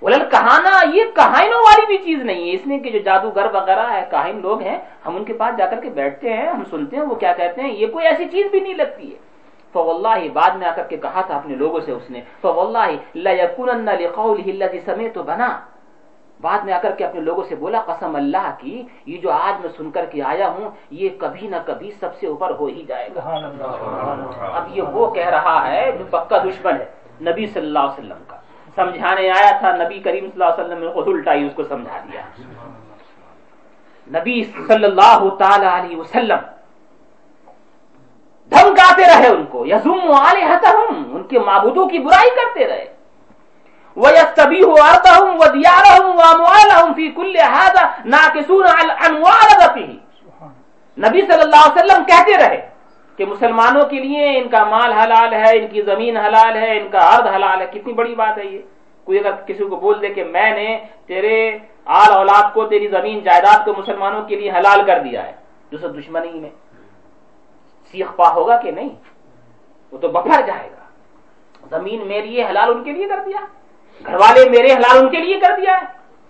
ولل کہانا یہ کہانوں والی بھی چیز نہیں ہے۔ اس لیے کہ جو جادوگر وغیرہ ہے کاہن لوگ ہیں ہم ان کے پاس جا کر کے بیٹھتے ہیں ہم سنتے ہیں وہ کیا کہتے ہیں؟ یہ کوئی ایسی چیز بھی نہیں لگتی ہے۔ تو اللہ بعد میں آ کر کے کہا تھا اپنے لوگوں سے اس نے تو اللہ لقوله سمے تو بنا۔ بعد میں آ کر کے اپنے لوگوں سے بولا قسم اللہ کی یہ جو آج میں سن کر کے آیا ہوں یہ کبھی نہ کبھی سب سے اوپر ہو ہی جائے گا۔ اب یہ وہ کہہ رہا ہے جو پکا دشمن ہے نبی صلی اللہ علیہ وسلم کا۔ سمجھانے آیا تھا، نبی کریم صلی اللہ علیہ وسلم نے خود الٹا ہی اس کو سمجھا دیا۔ نبی صلی اللہ تعالی علیہ وسلم دھمکاتے رہے ان کو، یزم آلہتہم، ان کے معبودوں کی برائی کرتے رہے۔ وَيَسْتَبِيهُ أَرْضَهُمْ وَدِيَارَهُمْ وَأَمْوَالَهُمْ فِي كُلِّ هَذَا نَاكِسُونَ عَنْ وَعَرَضَتِهِ نبی صلی اللہ علیہ وسلم کہتے رہے کہ مسلمانوں کے لیے ان کا مال حلال ہے، ان کی زمین حلال ہے، ان کا ارد حلال ہے۔ کتنی بڑی بات ہے یہ۔ کوئی اگر کسی کو بول دے کہ میں نے تیرے آل اولاد کو، تیری زمین، جائیداد کو مسلمانوں کے لیے حلال کر دیا ہے، جو سب دشمنی میں سیخ پا ہوگا کہ نہیں؟ وہ تو بفر جائے گا۔ زمین میری ہے، حلال ان کے لیے کر دیا۔ گھر والے میرے حلال ان کے لیے کر دیا ہے۔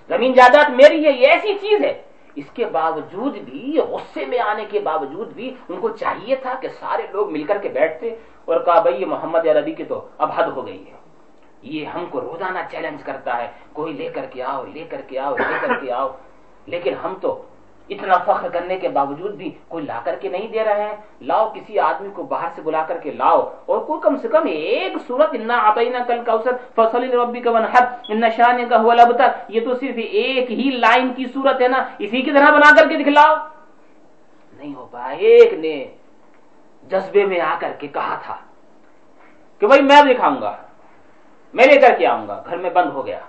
زمین جائیداد میری ہے، یہ ایسی چیز ہے۔ اس کے باوجود بھی، غصے میں آنے کے باوجود بھی ان کو چاہیے تھا کہ سارے لوگ مل کر کے بیٹھتے اور کہا بھائی یہ محمد عربی کی تو اب حد ہو گئی ہے۔ یہ ہم کو روزانہ چیلنج کرتا ہے، کوئی لے کر کے آؤ، لے کر کے آؤ، لے کر کے آؤ۔ لیکن ہم تو اتنا فخر کرنے کے باوجود بھی کوئی لا کر کے نہیں دے رہے ہیں۔ لاؤ کسی آدمی کو باہر سے بلا کر کے لاؤ۔ اور کوئی کم سے کم ایک صورت، انا آبینا کل کا فصل ربی کا ونحر ان شان کا ہوا لبتر یہ تو صرف ایک ہی لائن کی صورت ہے نا۔ اسی کی طرح بنا کر کے دکھلاؤ۔ نہیں ہو پا، ایک نے جذبے میں آ کر کے کہا تھا کہ بھائی میں دکھاؤں گا، میں لے کر کے آؤں گا۔ گھر میں بند ہو گیا۔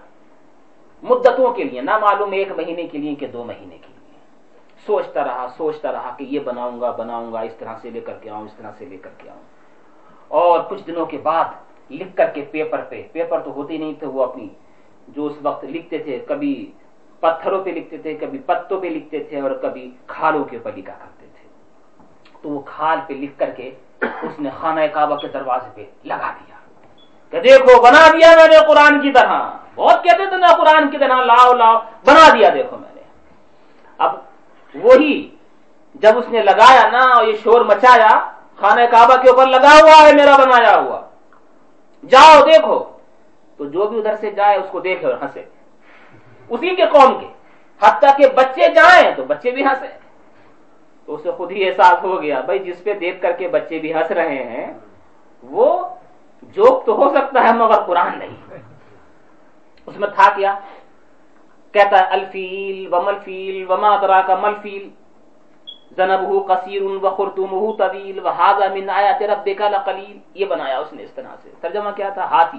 مدتوں کے لیے نہ معلوم ایک مہینے کے لیے کہ دو مہینے کے لیے۔ سوچتا رہا سوچتا رہا کہ یہ بناؤں گا بناؤں گا، اس طرح سے لے کر کے آؤں، اس طرح سے لے کر کے آؤں۔ اور کچھ دنوں کے بعد لکھ کر کے پیپر پہ، پیپر تو ہوتے نہیں تھے، وہ اپنی جو اس وقت لکھتے تھے، کبھی پتھروں پہ لکھتے تھے، کبھی پتوں پہ لکھتے تھے اور کبھی کھالوں کے اوپر لکھا کرتے تھے۔ تو وہ کھال پہ لکھ کر کے اس نے خانہ کعبہ کے دروازے پہ لگا دیا۔ کہ دیکھو، بنا دیا میں نے قرآن کی طرح۔ بہت کہتے تھے نا، قرآن کی طرح، لاؤ لاؤ، بنا دیا دیکھو میں نے۔ اب وہی جب اس نے لگایا نا اور یہ شور مچایا، خانہ کعبہ کے اوپر لگا ہوا ہے، میرا بنایا ہوا۔ جاؤ، دیکھو۔ تو جو بھی ادھر سے جائے، اس کو دیکھے اور ہنسے۔ اسی کے قوم کے۔ حتیٰ کہ بچے جائیں تو بچے بھی ہنسے تو اسے خود ہی احساس ہو گیا، بھائی جس پہ دیکھ کر کے بچے بھی ہنس رہے ہیں، وہ جوک تو ہو سکتا ہے، مگر قرآن نہیں۔ اس میں تھا کیا؟ کہتا ہے، الفیل و ملفیل وما درا کا ملفیل زنب کثیر و خرتم طویل و حاضہ من آیا تیرا بیکا قلیل یہ بنایا اس نے اس طرح سے۔ ترجمہ کیا تھا؟ ہاتھی۔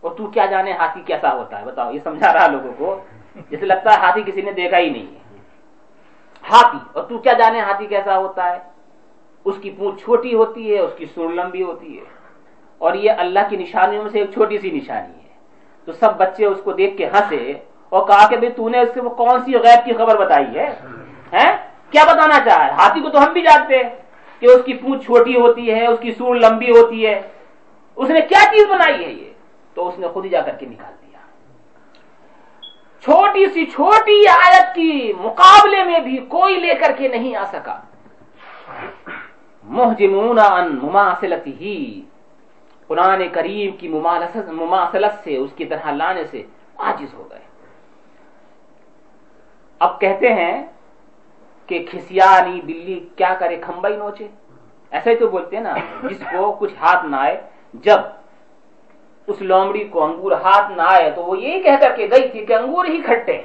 اور تو کیا جانے ہاتھی کیسا ہوتا ہے؟ بتاؤ، یہ سمجھا رہا لوگوں کو۔ جسے لگتا ہے ہاتھی کسی نے دیکھا ہی نہیں ہے۔ ہاتھی، اور تو کیا جانے ہاتھی کیسا ہوتا ہے؟ اس کی پونچھ چھوٹی ہوتی ہے، اس کی سور لمبی ہوتی ہے۔ اور یہ اللہ کی نشانیوں میں سے ایک چھوٹی سی نشانی ہے۔ تو سب بچے اس کو دیکھ کے ہنسے۔ اور کہا کہ تو نے اس سے کون سی غیب کی خبر بتائی ہے؟ کیا بتانا چاہا ہے؟ ہاتھی کو تو ہم بھی جانتے ہیں کہ اس کی پونچھ چھوٹی ہوتی ہے، اس کی سور لمبی ہوتی ہے۔ اس نے کیا چیز بنائی ہے یہ؟ تو اس نے خود ہی جا کر کے نکال دیا۔ چھوٹی سی چھوٹی آیت کی مقابلے میں بھی کوئی لے کر کے نہیں آ سکا۔ محجمون ان مماثلت ہی قرآن کریم کی مماثلت سے، اس کی طرح لانے سے عاجز ہو گئے۔ اب کہتے ہیں کہ کھسیانی بلی کیا کرے کھمبائی نوچے۔ ایسا ہی تو بولتے ہیں نا، جس کو کچھ ہاتھ نہ آئے، جب اس لومڑی کو انگور ہاتھ نہ آئے تو وہ یہی کہہ کر کے گئی تھی کہ انگور ہی کھٹے۔ ہیں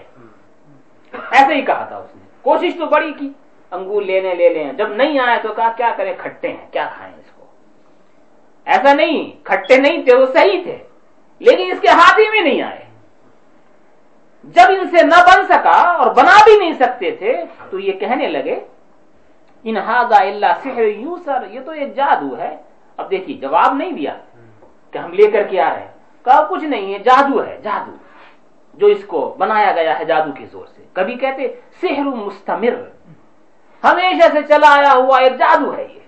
ایسے ہی کہا تھا اس نے۔ کوشش تو بڑی کی، انگور لینے لے لیں۔ جب نہیں آئے تو کہا کیا کرے کھٹے ہیں، کیا کھائیں اس کو؟ ایسا نہیں، کھٹے نہیں تھے، وہ صحیح تھے، لیکن اس کے ہاتھ ہی میں نہیں آئے۔ جب ان سے نہ بن سکا اور بنا بھی نہیں سکتے تھے تو یہ کہنے لگے انہاظا اللہ سحر یوں سر یہ تو ایک جادو ہے۔ اب دیکھیے جواب نہیں دیا کہ ہم لے کر کے آ رہے ہیں کہا کچھ نہیں ہے جادو ہے جادو۔ جو اس کو بنایا گیا ہے جادو کے زور سے۔ کبھی کہتے سحر مستمر۔ ہمیشہ سے چلا آیا ہوا ایک جادو ہے یہ۔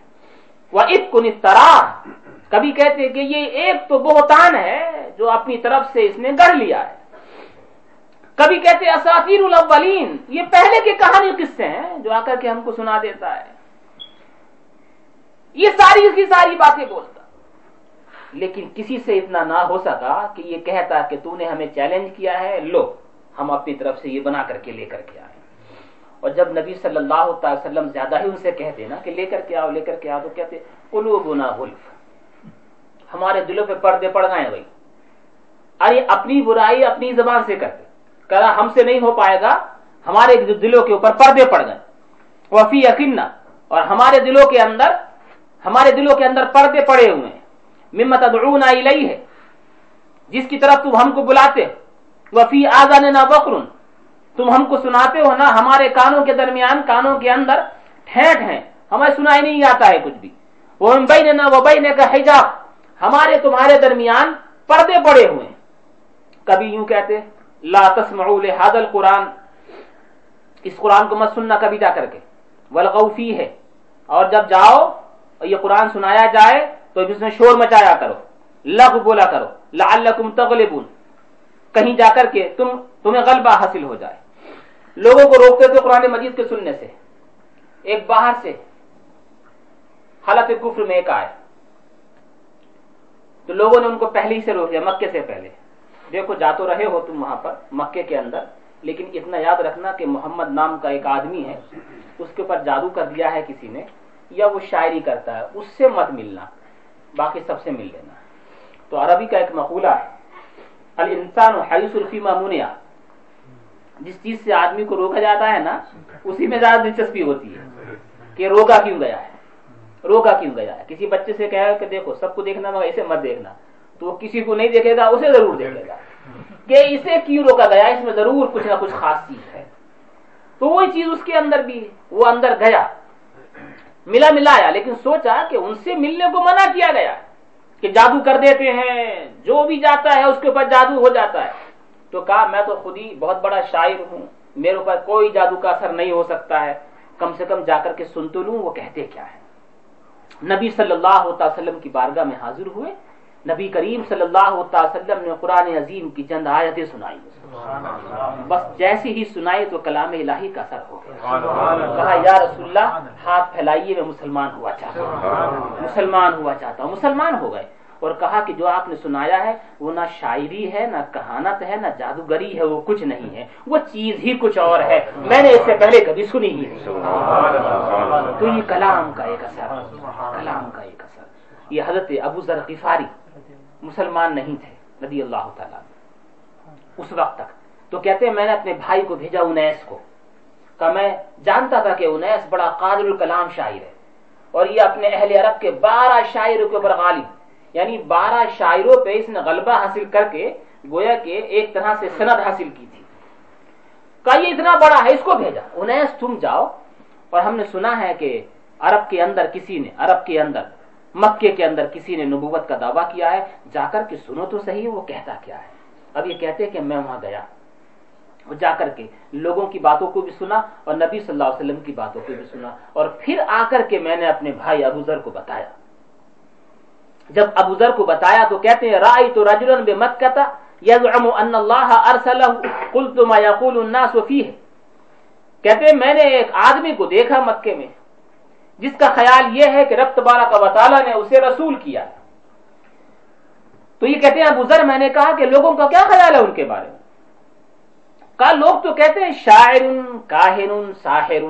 وہ افکن افطرا کبھی کہتے کہ یہ ایک تو بہتان ہے جو اپنی طرف سے اس نے گڑھ لیا ہے۔ کبھی کہتے اساطیر الاولین، یہ پہلے کے کہانی قصے ہیں جو آ کر کے ہم کو سنا دیتا ہے۔ یہ ساری اس کی ساری باتیں بولتا۔ لیکن کسی سے اتنا نہ ہو سکا کہ یہ کہتا کہ تو نے ہمیں چیلنج کیا ہے، لو، ہم اپنی طرف سے یہ بنا کر کے لے کر کے آئے اور جب نبی صلی اللہ تعالی وسلم زیادہ ہی ان سے کہتے نا کہ لے کر کے آؤ، لے کر کے آؤ، تو کہتے قلوبنا غلف۔ ہمارے دلوں پہ پردے پڑ گئے بھائی۔ ارے، اپنی برائی اپنی زبان سے کرتے۔ کہا ہم سے نہیں ہو پائے گا، ہمارے دلوں کے اوپر پردے پڑ گئے۔ وفی یقین اور ہمارے دلوں کے اندر ہمارے دلوں کے اندر پردے پڑے ہوئے ہیں۔ ممت ادعونا الیہ ہے جس کی طرف تم ہم کو بلاتے وفی آزان نہ بکرن تم ہم کو سناتے ہو نا، ہمارے کانوں کے درمیان کانوں کے اندر ٹھینٹ ہیں۔ ہمیں سنائی نہیں آتا ہے کچھ بھی۔ وہ بین نہ وہ بین کا حجاب، ہمارے تمہارے درمیان پردے پڑے ہوئے ہیں۔ کبھی یوں کہتے لا تسمعوا لهذا القرآن۔ اس قرآن کو مت سننا کبھی جا کر کے۔ ولغوفی ہے اور جب جاؤ اور یہ قرآن سنایا جائے تو اس میں شور مچایا کرو۔ لغ بولا کرو۔ لعلکم تغلبون۔ کہیں جا کر کے تم تمہیں غلبہ حاصل ہو جائے۔ لوگوں کو روکتے تھے قرآن مجید کے سننے سے۔ ایک باہر سے حالت کفر میں ایک آئے تو لوگوں نے ان کو پہلے ہی سے روک دیا، مکے سے پہلے۔ دیکھو، جا تو رہے ہو تم وہاں پر، مکے کے اندر، لیکن اتنا یاد رکھنا کہ محمد نام کا ایک آدمی ہے، اس کے اوپر جادو کر دیا ہے کسی نے، یا وہ شاعری کرتا ہے، اس سے مت ملنا، باقی سب سے مل لینا۔ تو عربی کا ایک مقولہ ہے، الانسان حیث الفی مامونیا جس چیز سے آدمی کو روکا جاتا ہے نا، اسی میں زیادہ دلچسپی ہوتی ہے، کہ روکا کیوں گیا ہے؟ روکا کیوں گیا ہے؟ کسی بچے سے کہا کہ دیکھو، سب کو دیکھنا مگر اسے مت دیکھنا۔ تو وہ کسی کو نہیں دیکھے گا، اسے ضرور دیکھے گا۔ کہ اسے کیوں روکا گیا؟ اس میں ضرور کچھ نہ کچھ خاص چیز ہے۔ تو وہی چیز اس کے اندر بھی، وہ اندر گیا۔ ملا ملایا لیکن سوچا کہ ان سے ملنے کو منع کیا گیا۔ کہ جادو کر دیتے ہیں، جو بھی جاتا ہے اس کے اوپر جادو ہو جاتا ہے۔ تو کہا، میں تو خود ہی بہت بڑا شاعر ہوں، میرے اوپر کوئی جادو کا اثر نہیں ہو سکتا ہے۔ کم سے کم جا کر کے سن تو لوں، وہ کہتے کیا ہے نبی صلی اللہ علیہ وسلم کی بارگاہ میں حاضر ہوئے۔ نبی کریم صلی اللہ علیہ وسلم نے قرآن عظیم کی چند آیتیں سنائی۔ بس جیسی ہی سنائی تو کلام الہی کا اثر ہو گیا۔ کہا، یا رسول اللہ، ہاتھ پھیلائیے، میں مسلمان ہوا چاہتا ہوں۔ مسلمان ہوا چاہتا ہوں۔ مسلمان ہو گئے۔ اور کہا کہ جو آپ نے سنایا ہے، وہ نہ شاعری ہے، نہ کہانت ہے، نہ جادوگری ہے، وہ کچھ نہیں ہے۔ وہ چیز ہی کچھ اور ہے۔ میں نے اس سے پہلے کبھی سنی ہی نہیں۔ تو یہ کلام کا ایک اثر۔ کلام کا ایک اثر۔ یہ حضرت ابو ذر غفاری مسلمان نہیں تھے، رضی اللہ تعالیٰ اس وقت تک۔ تو کہتے ہیں، میں نے اپنے بھائی کو بھیجا انیس کو۔ کہ میں جانتا تھا کہ انیس بڑا قادر الکلام شاعر ہے۔ اور یہ اپنے اہل عرب کے بارہ شاعروں کے اوپر غالب یعنی بارہ شاعروں پہ اس نے غلبہ حاصل کر کے گویا کہ ایک طرح سے سند حاصل کی تھی۔ کہا یہ اتنا بڑا ہے، اس کو بھیجا۔ انیس، تم جاؤ۔ اور ہم نے سنا ہے کہ عرب کے اندر، کسی نے عرب کے اندر مکے کے اندر کسی نے نبوت کا دعویٰ کیا ہے، جا کر کے سنو تو صحیح، وہ کہتا کیا ہے؟ اب یہ کہتے کہ میں وہاں گیا۔ اور جا کر کے لوگوں کی باتوں کو بھی سنا اور نبی صلی اللہ علیہ وسلم کی باتوں کو بھی سنا۔ اور پھر آ کر کے میں نے اپنے بھائی ابو ذر کو بتایا۔ جب ابو ذر کو بتایا تو کہتے ہیں رائی تو رجولن بے مت کہتا یزعم ان اللہ ارسلہ۔ قلت ما یقول الناس فیہ۔ کہتے ہیں، میں نے ایک آدمی کو دیکھا مکے میں۔ جس کا خیال یہ ہے کہ رب تبارک و تعالیٰ نے اسے رسول کیا تو یہ کہتے ہیں ابو ذر، میں نے کہا کہ لوگوں کا کیا خیال ہے ان کے بارے میں؟ کہا، لوگ تو کہتے ہیں شاعر کاہن ساحر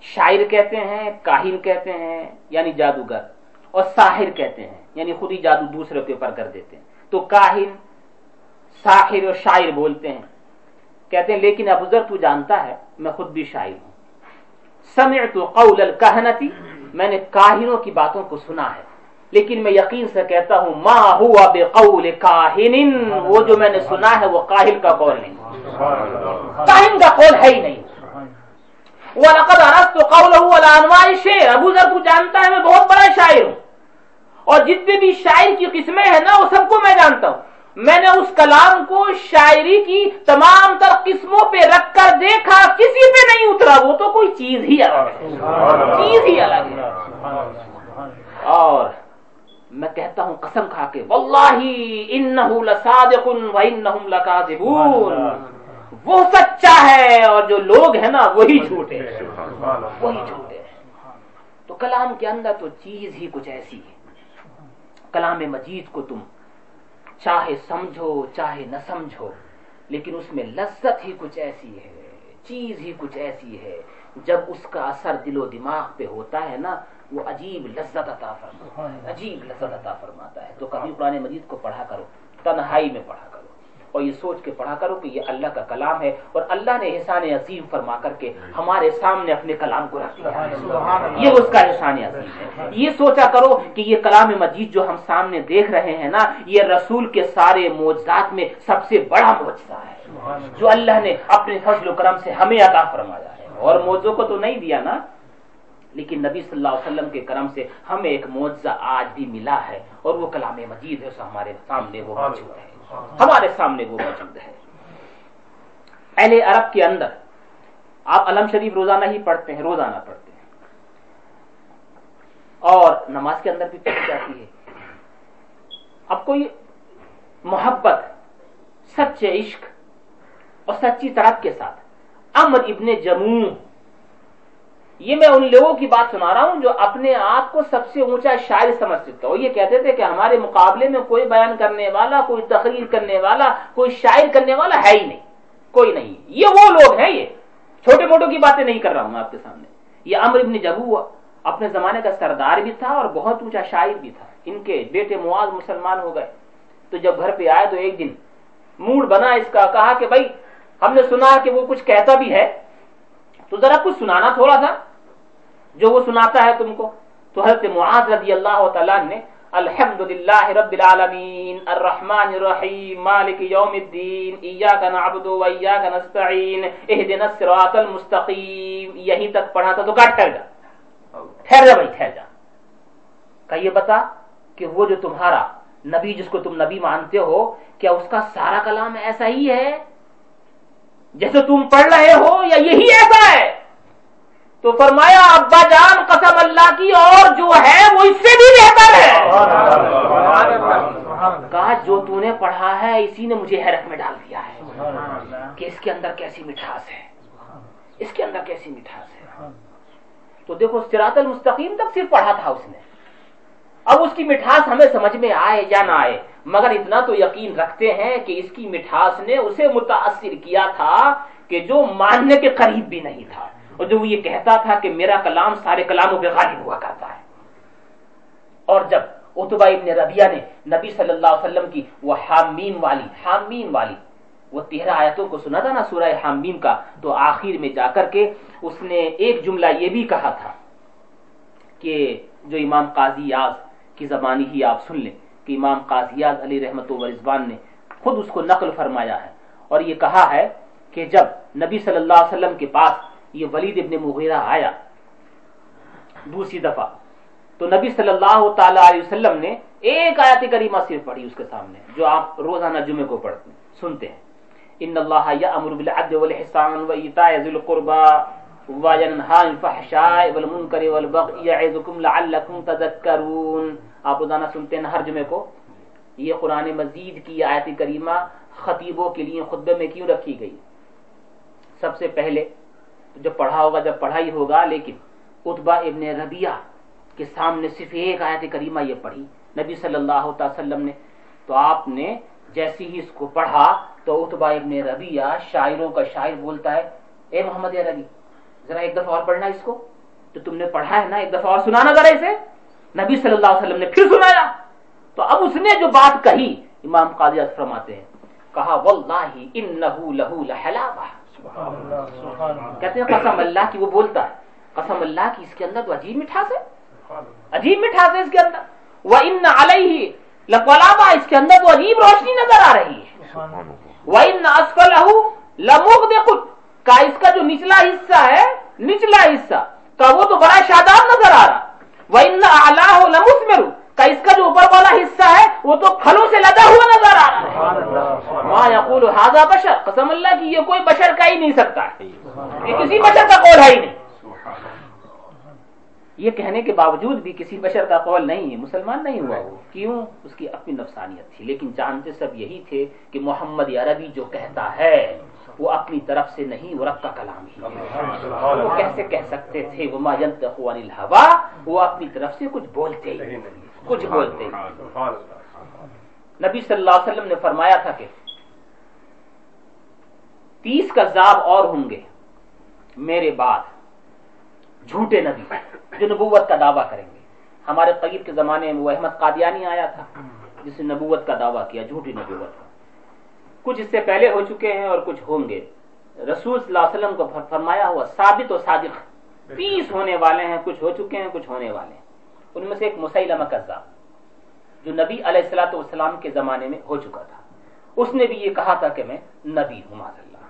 شاعر کہتے ہیں، کاہن کہتے ہیں یعنی جادوگر۔ اور ساحر کہتے ہیں یعنی خود ہی جادو دوسرے کے اوپر کر دیتے ہیں۔ تو کاہن، ساحر اور شاعر بولتے ہیں۔ کہتے ہیں، لیکن ابو ذر، تو جانتا ہے، میں خود بھی شاعر ہوں۔ سمعت قول الکہنتی میں نے کاہنوں کی باتوں کو سنا ہے، لیکن میں یقین سے کہتا ہوں، ما ہوا بقول کاہن؟ وہ جو میں نے سنا ہے، وہ کاہل کا قول نہیں۔ کاہن کا قول ہے ہی نہیں۔ وَلَقَدْ عَرَضْتُ قَوْلَهُ عَلَى أَنْوَاءِ الشِّعْرِ ابو ذر تو جانتا ہے، میں بہت بڑا شاعر ہوں۔ اور جتنے بھی شاعر کی قسمیں ہیں نا، وہ سب کو میں جانتا ہوں۔ میں نے اس کلام کو شاعری کی تمام تر قسموں پہ رکھ کر دیکھا، کسی پہ نہیں اترا، وہ تو کوئی چیز ہی الگ ہے۔ چیز ہی الگ ہے۔ اور میں کہتا ہوں، قسم کھا کے واللہ انہو لصادق و انہم لکاذبون۔ وہ سچا ہے اور جو لوگ ہیں نا، وہی جھوٹے ہیں۔ وہی جھوٹے ہیں۔ تو کلام کے اندر تو چیز ہی کچھ ایسی ہے۔ کلام مجید کو تم چاہے سمجھو چاہے نہ سمجھو لیکن اس میں لذت ہی کچھ ایسی ہے چیز ہی کچھ ایسی ہے۔ جب اس کا اثر دل و دماغ پہ ہوتا ہے نا وہ عجیب لذت عطا فرماتا ہے۔ عجیب لذت عطا فرماتا ہے۔ تو کبھی قرآن مجید کو پڑھا کرو تنہائی میں پڑھا اور یہ سوچ کے پڑھا کرو کہ یہ اللہ کا کلام ہے اور اللہ نے احسان عظیم فرما کر کے ہمارے سامنے اپنے کلام کو رکھ دیا یہ اس کا احسان عظیم ہے۔ یہ سوچا کرو کہ یہ کلام مجید جو ہم سامنے دیکھ رہے ہیں نا یہ رسول کے سارے موجزات میں سب سے بڑا موجزہ ہے۔ جو اللہ نے اپنے فضل و کرم سے ہمیں عطا فرمایا ہے۔ اور موضوع کو تو نہیں دیا نا لیکن نبی صلی اللہ علیہ وسلم کے کرم سے ہمیں ایک معجزہ آج بھی ملا ہے اور وہ کلام مجید ہے ہمارے سامنے وہ موجود ہے۔ ہمارے سامنے وہ موجود ہے۔ اہل عرب کے اندر آپ علم شریف روزانہ ہی پڑھتے ہیں، روزانہ پڑھتے ہیں۔ اور نماز کے اندر بھی پڑھی جاتی ہے۔ اب کوئی محبت، سچے عشق اور سچی طرف کے ساتھ۔ امر ابن جموں یہ میں ان لوگوں کی بات سنا رہا ہوں جو اپنے آپ کو سب سے اونچا شاعر سمجھ سکتا ہو یہ کہتے تھے کہ ہمارے مقابلے میں کوئی بیان کرنے والا، کوئی تقریر کرنے والا، کوئی شاعر کرنے والا ہے ہی نہیں۔ کوئی نہیں۔ یہ وہ لوگ ہیں یہ۔ چھوٹے موٹوں کی باتیں نہیں کر رہا ہوں آپ کے سامنے۔ یہ امر ابن جبو اپنے زمانے کا سردار بھی تھا اور بہت اونچا شاعر بھی تھا۔ ان کے بیٹے معاذ مسلمان ہو گئے۔ تو جب گھر پہ آئے تو ایک دن موڈ بنا اس کا، کہا کہ بھائی، ہم نے سنا کہ وہ کچھ کہتا بھی ہے۔ تو ذرا کچھ سنانا تھوڑا سا۔ جو وہ سناتا ہے تم کو تو حضرت معاذ رضی اللہ تعالیٰ نے الحمد للہ رب العالمین، الرحمن الرحیم، مالک یوم الدین، ایاک نعبد و ایاک نستعین، اہدنا الصراط المستقیم، یہیں تک پڑھا تھا تو کہا ٹھہر جا۔ ٹھہر جا بھائی، ٹھہر جا۔ کہ یہ بتا کہ وہ جو تمہارا نبی جس کو تم نبی مانتے ہو، کیا اس کا سارا کلام ایسا ہی ہے جیسے تم پڑھ رہے ہو یا یہی ایسا ہے؟ تو فرمایا، ابا جان، قسم اللہ کی، اور جو ہے، وہ اس سے بھی بہتر ہے۔ کہا، جو تو نے پڑھا ہے، اسی نے مجھے حیرت میں ڈال دیا ہے کہ اس کے اندر کیسی مٹھاس ہے۔ اس کے اندر کیسی مٹھاس ہے۔ تو دیکھو سراط المستقیم تک صرف پڑھا تھا اس نے۔ اب اس کی مٹھاس ہمیں سمجھ میں آئے یا نہ آئے، مگر اتنا تو یقین رکھتے ہیں کہ اس کی مٹھاس نے اسے متاثر کیا تھا کہ جو ماننے کے قریب بھی نہیں تھا۔ اور جو وہ یہ کہتا تھا کہ میرا کلام سارے کلاموں پہ غالب ہوا کرتا ہے۔ اور جب اتبا ابن ربیہ نے نبی صلی اللہ علیہ وسلم کی وہ حامیم والی حامیم والی، وہ تیرہ آیتوں کو سنا تھا نا سورہ حامیم کا، تو آخر میں جا کر کے اس نے ایک جملہ یہ بھی کہا تھا کہ جو امام قاضی یاز کی زبانی ہی آپ سن لیں، کہ امام قاضی یاز علی رحمت و رضوان نے خود اس کو نقل فرمایا ہے۔ اور یہ کہا ہے کہ جب نبی صلی اللہ علیہ وسلم کے پاس یہ ولید ابن مغیرہ آیا دوسری دفعہ۔ تو نبی صلی اللہ تعالی علیہ وسلم نے ایک آیت کریمہ صرف پڑھی اس کے سامنے، جو آپ روزانہ جمعے کو پڑھتے سنتے ہیں۔ ان اللہ یامر بالعدل والحسان وایتاء ذی القربى وینہا عن الفحشاء والمنکر والبغی، یعظکم لعلکم تذکرون۔ آپ روزانہ سنتے ہیں ہر جمعے کو۔ یہ قرآن مجید کی آیت کریمہ خطیبوں کے لیے خطبے میں کیوں رکھی گئی؟ سب سے پہلے جب پڑھا ہوگا، جب پڑھا ہی ہوگا، لیکن اتبا ابن ربیہ کے سامنے صرف ایک آیت کریمہ یہ پڑھی۔ نبی صلی اللہ تعالی وسلم نے، تو آپ نے جیسی ہی اس کو پڑھا تو اتبا ابن ربیہ شاعروں کا شاعر بولتا ہے، اے محمد ربی ذرا ایک دفعہ اور پڑھنا اس کو۔ تو تم نے پڑھا ہے نا، ایک دفعہ اور سنانا ذرا اسے۔ نبی صلی اللہ علیہ وسلم نے پھر سنایا۔ تو اب اس نے جو بات کہی، امام قاضی فرماتے ہیں، کہا، واللہ انہو لہو لحلاوہ کہتے ہیں قسم اللہ کی وہ بولتا ہے قسم اللہ کی اس کے اندر تو عجیب مٹھاس ہے۔ عجیب مٹھاس ہے اس کے اندر۔ وہ ان علیہ لقلابا اس کے اندر تو عجیب روشنی نظر آ رہی ہے۔ وہ ان اسفلہ لمغدق کا اس کا جو نچلا حصہ ہے نچلا حصہ کا وہ تو بڑا شاداب نظر آ رہا۔ وہ ان اعلیٰ لمثمر کا اس کا جو اوپر والا حصہ ہے وہ تو پھلوں سے لدا ہوا نظر آ رہا ہے۔ یقول ہاضا بشر؟ قسم اللہ کی یہ کوئی بشر کا ہی نہیں سکتا۔ یہ کسی بشر کا قول ہے ہی نہیں۔ یہ کہنے کے باوجود بھی کسی بشر کا قول نہیں ہے مسلمان نہیں ہوا۔ وہ کیوں؟ اس کی اپنی نفسانیت تھی لیکن جانتے سب یہی تھے کہ محمد عربی جو کہتا ہے وہ اپنی طرف سے نہیں وہ رب کا کلام ہی ہے۔ وہ کیسے کہہ سکتے تھے؟ وہ ما الهوى؟ وہ اپنی طرف سے کچھ بولتے ہی کچھ بولتے ہی نبی صلی اللہ علیہ وسلم نے فرمایا تھا کہ تیس کذاب اور ہوں گے میرے بعد جھوٹے نبی جو نبوت کا دعویٰ کریں گے۔ ہمارے قریب کے زمانے میں وہ احمد قادیانی آیا تھا جس نے نبوت کا دعویٰ کیا جھوٹی نبوت کا کچھ اس سے پہلے ہو چکے ہیں اور کچھ ہوں گے۔ رسول صلی اللہ علیہ وسلم کو فرمایا ہوا ثابت و صادق تیس ہونے والے ہیں کچھ ہو چکے ہیں کچھ ہونے والے ہیں۔ ان میں سے ایک مسلمہ کذاب جو نبی علیہ السلاۃ والسلام کے زمانے میں ہو چکا تھا۔ اس نے بھی یہ کہا تھا کہ میں نبی ہوں معذ اللہ۔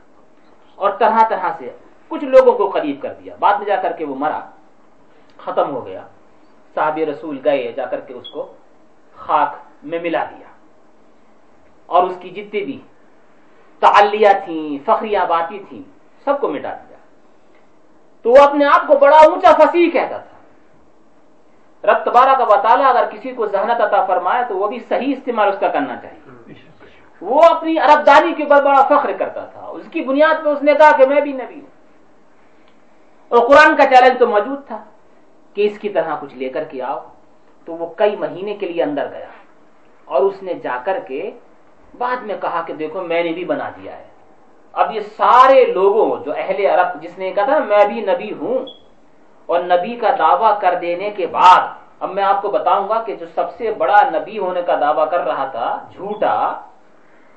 اور طرح طرح سے کچھ لوگوں کو قریب کر دیا۔ بعد میں جا کر کے وہ مرا، ختم ہو گیا۔ صحاب رسول گئے، جا کر کے اس کو خاک میں ملا دیا۔ اور اس کی جتنے بھی تعلیہ تھیں، فخریہ باتی تھیں، سب کو مٹا دیا۔ تو وہ اپنے آپ کو بڑا اونچا فصیح کہتا تھا۔ رب تبارہ کا بطالہ اگر کسی کو ذہنت عطا فرمائے تو وہ بھی صحیح استعمال اس کا کرنا چاہیے۔ وہ اپنی عرب دانی کے اوپر بڑا فخر کرتا تھا۔ اس کی بنیاد پہ اس نے کہا کہ میں بھی نبی ہوں۔ اور قرآن کا چیلنج تو موجود تھا کہ اس کی طرح کچھ لے کر کے آؤ۔ تو وہ کئی مہینے کے لیے اندر گیا۔ اور اس نے جا کر کے بعد میں کہا کہ دیکھو میں نے بھی بنا دیا ہے۔ اب یہ سارے لوگوں جو اہل عرب جس نے کہا تھا میں بھی نبی ہوں اور نبی کا دعویٰ کر دینے کے بعد، اب میں آپ کو بتاؤں گا کہ جو سب سے بڑا نبی ہونے کا دعویٰ کر رہا تھا، جھوٹا،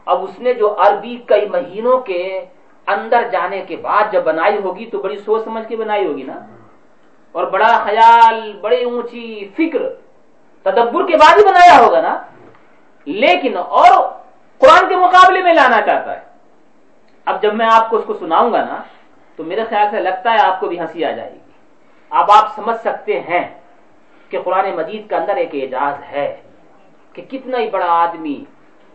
اب اس نے جو عربی کئی مہینوں کے اندر جانے کے بعد جب بنائی ہوگی تو بڑی سوچ سمجھ کے بنائی ہوگی نا۔ اور بڑا خیال، بڑی اونچی فکر، تدبر کے بعد ہی بنایا ہوگا نا۔ لیکن اور قرآن کے مقابلے میں لانا چاہتا ہے۔ اب جب میں آپ کو اس کو سناؤں گا نا، تو میرے خیال سے لگتا ہے آپ کو بھی ہنسی آ جائے گی۔ اب آپ سمجھ سکتے ہیں کہ قرآن مجید کے اندر ایک اعجاز ہے کہ کتنا ہی بڑا آدمی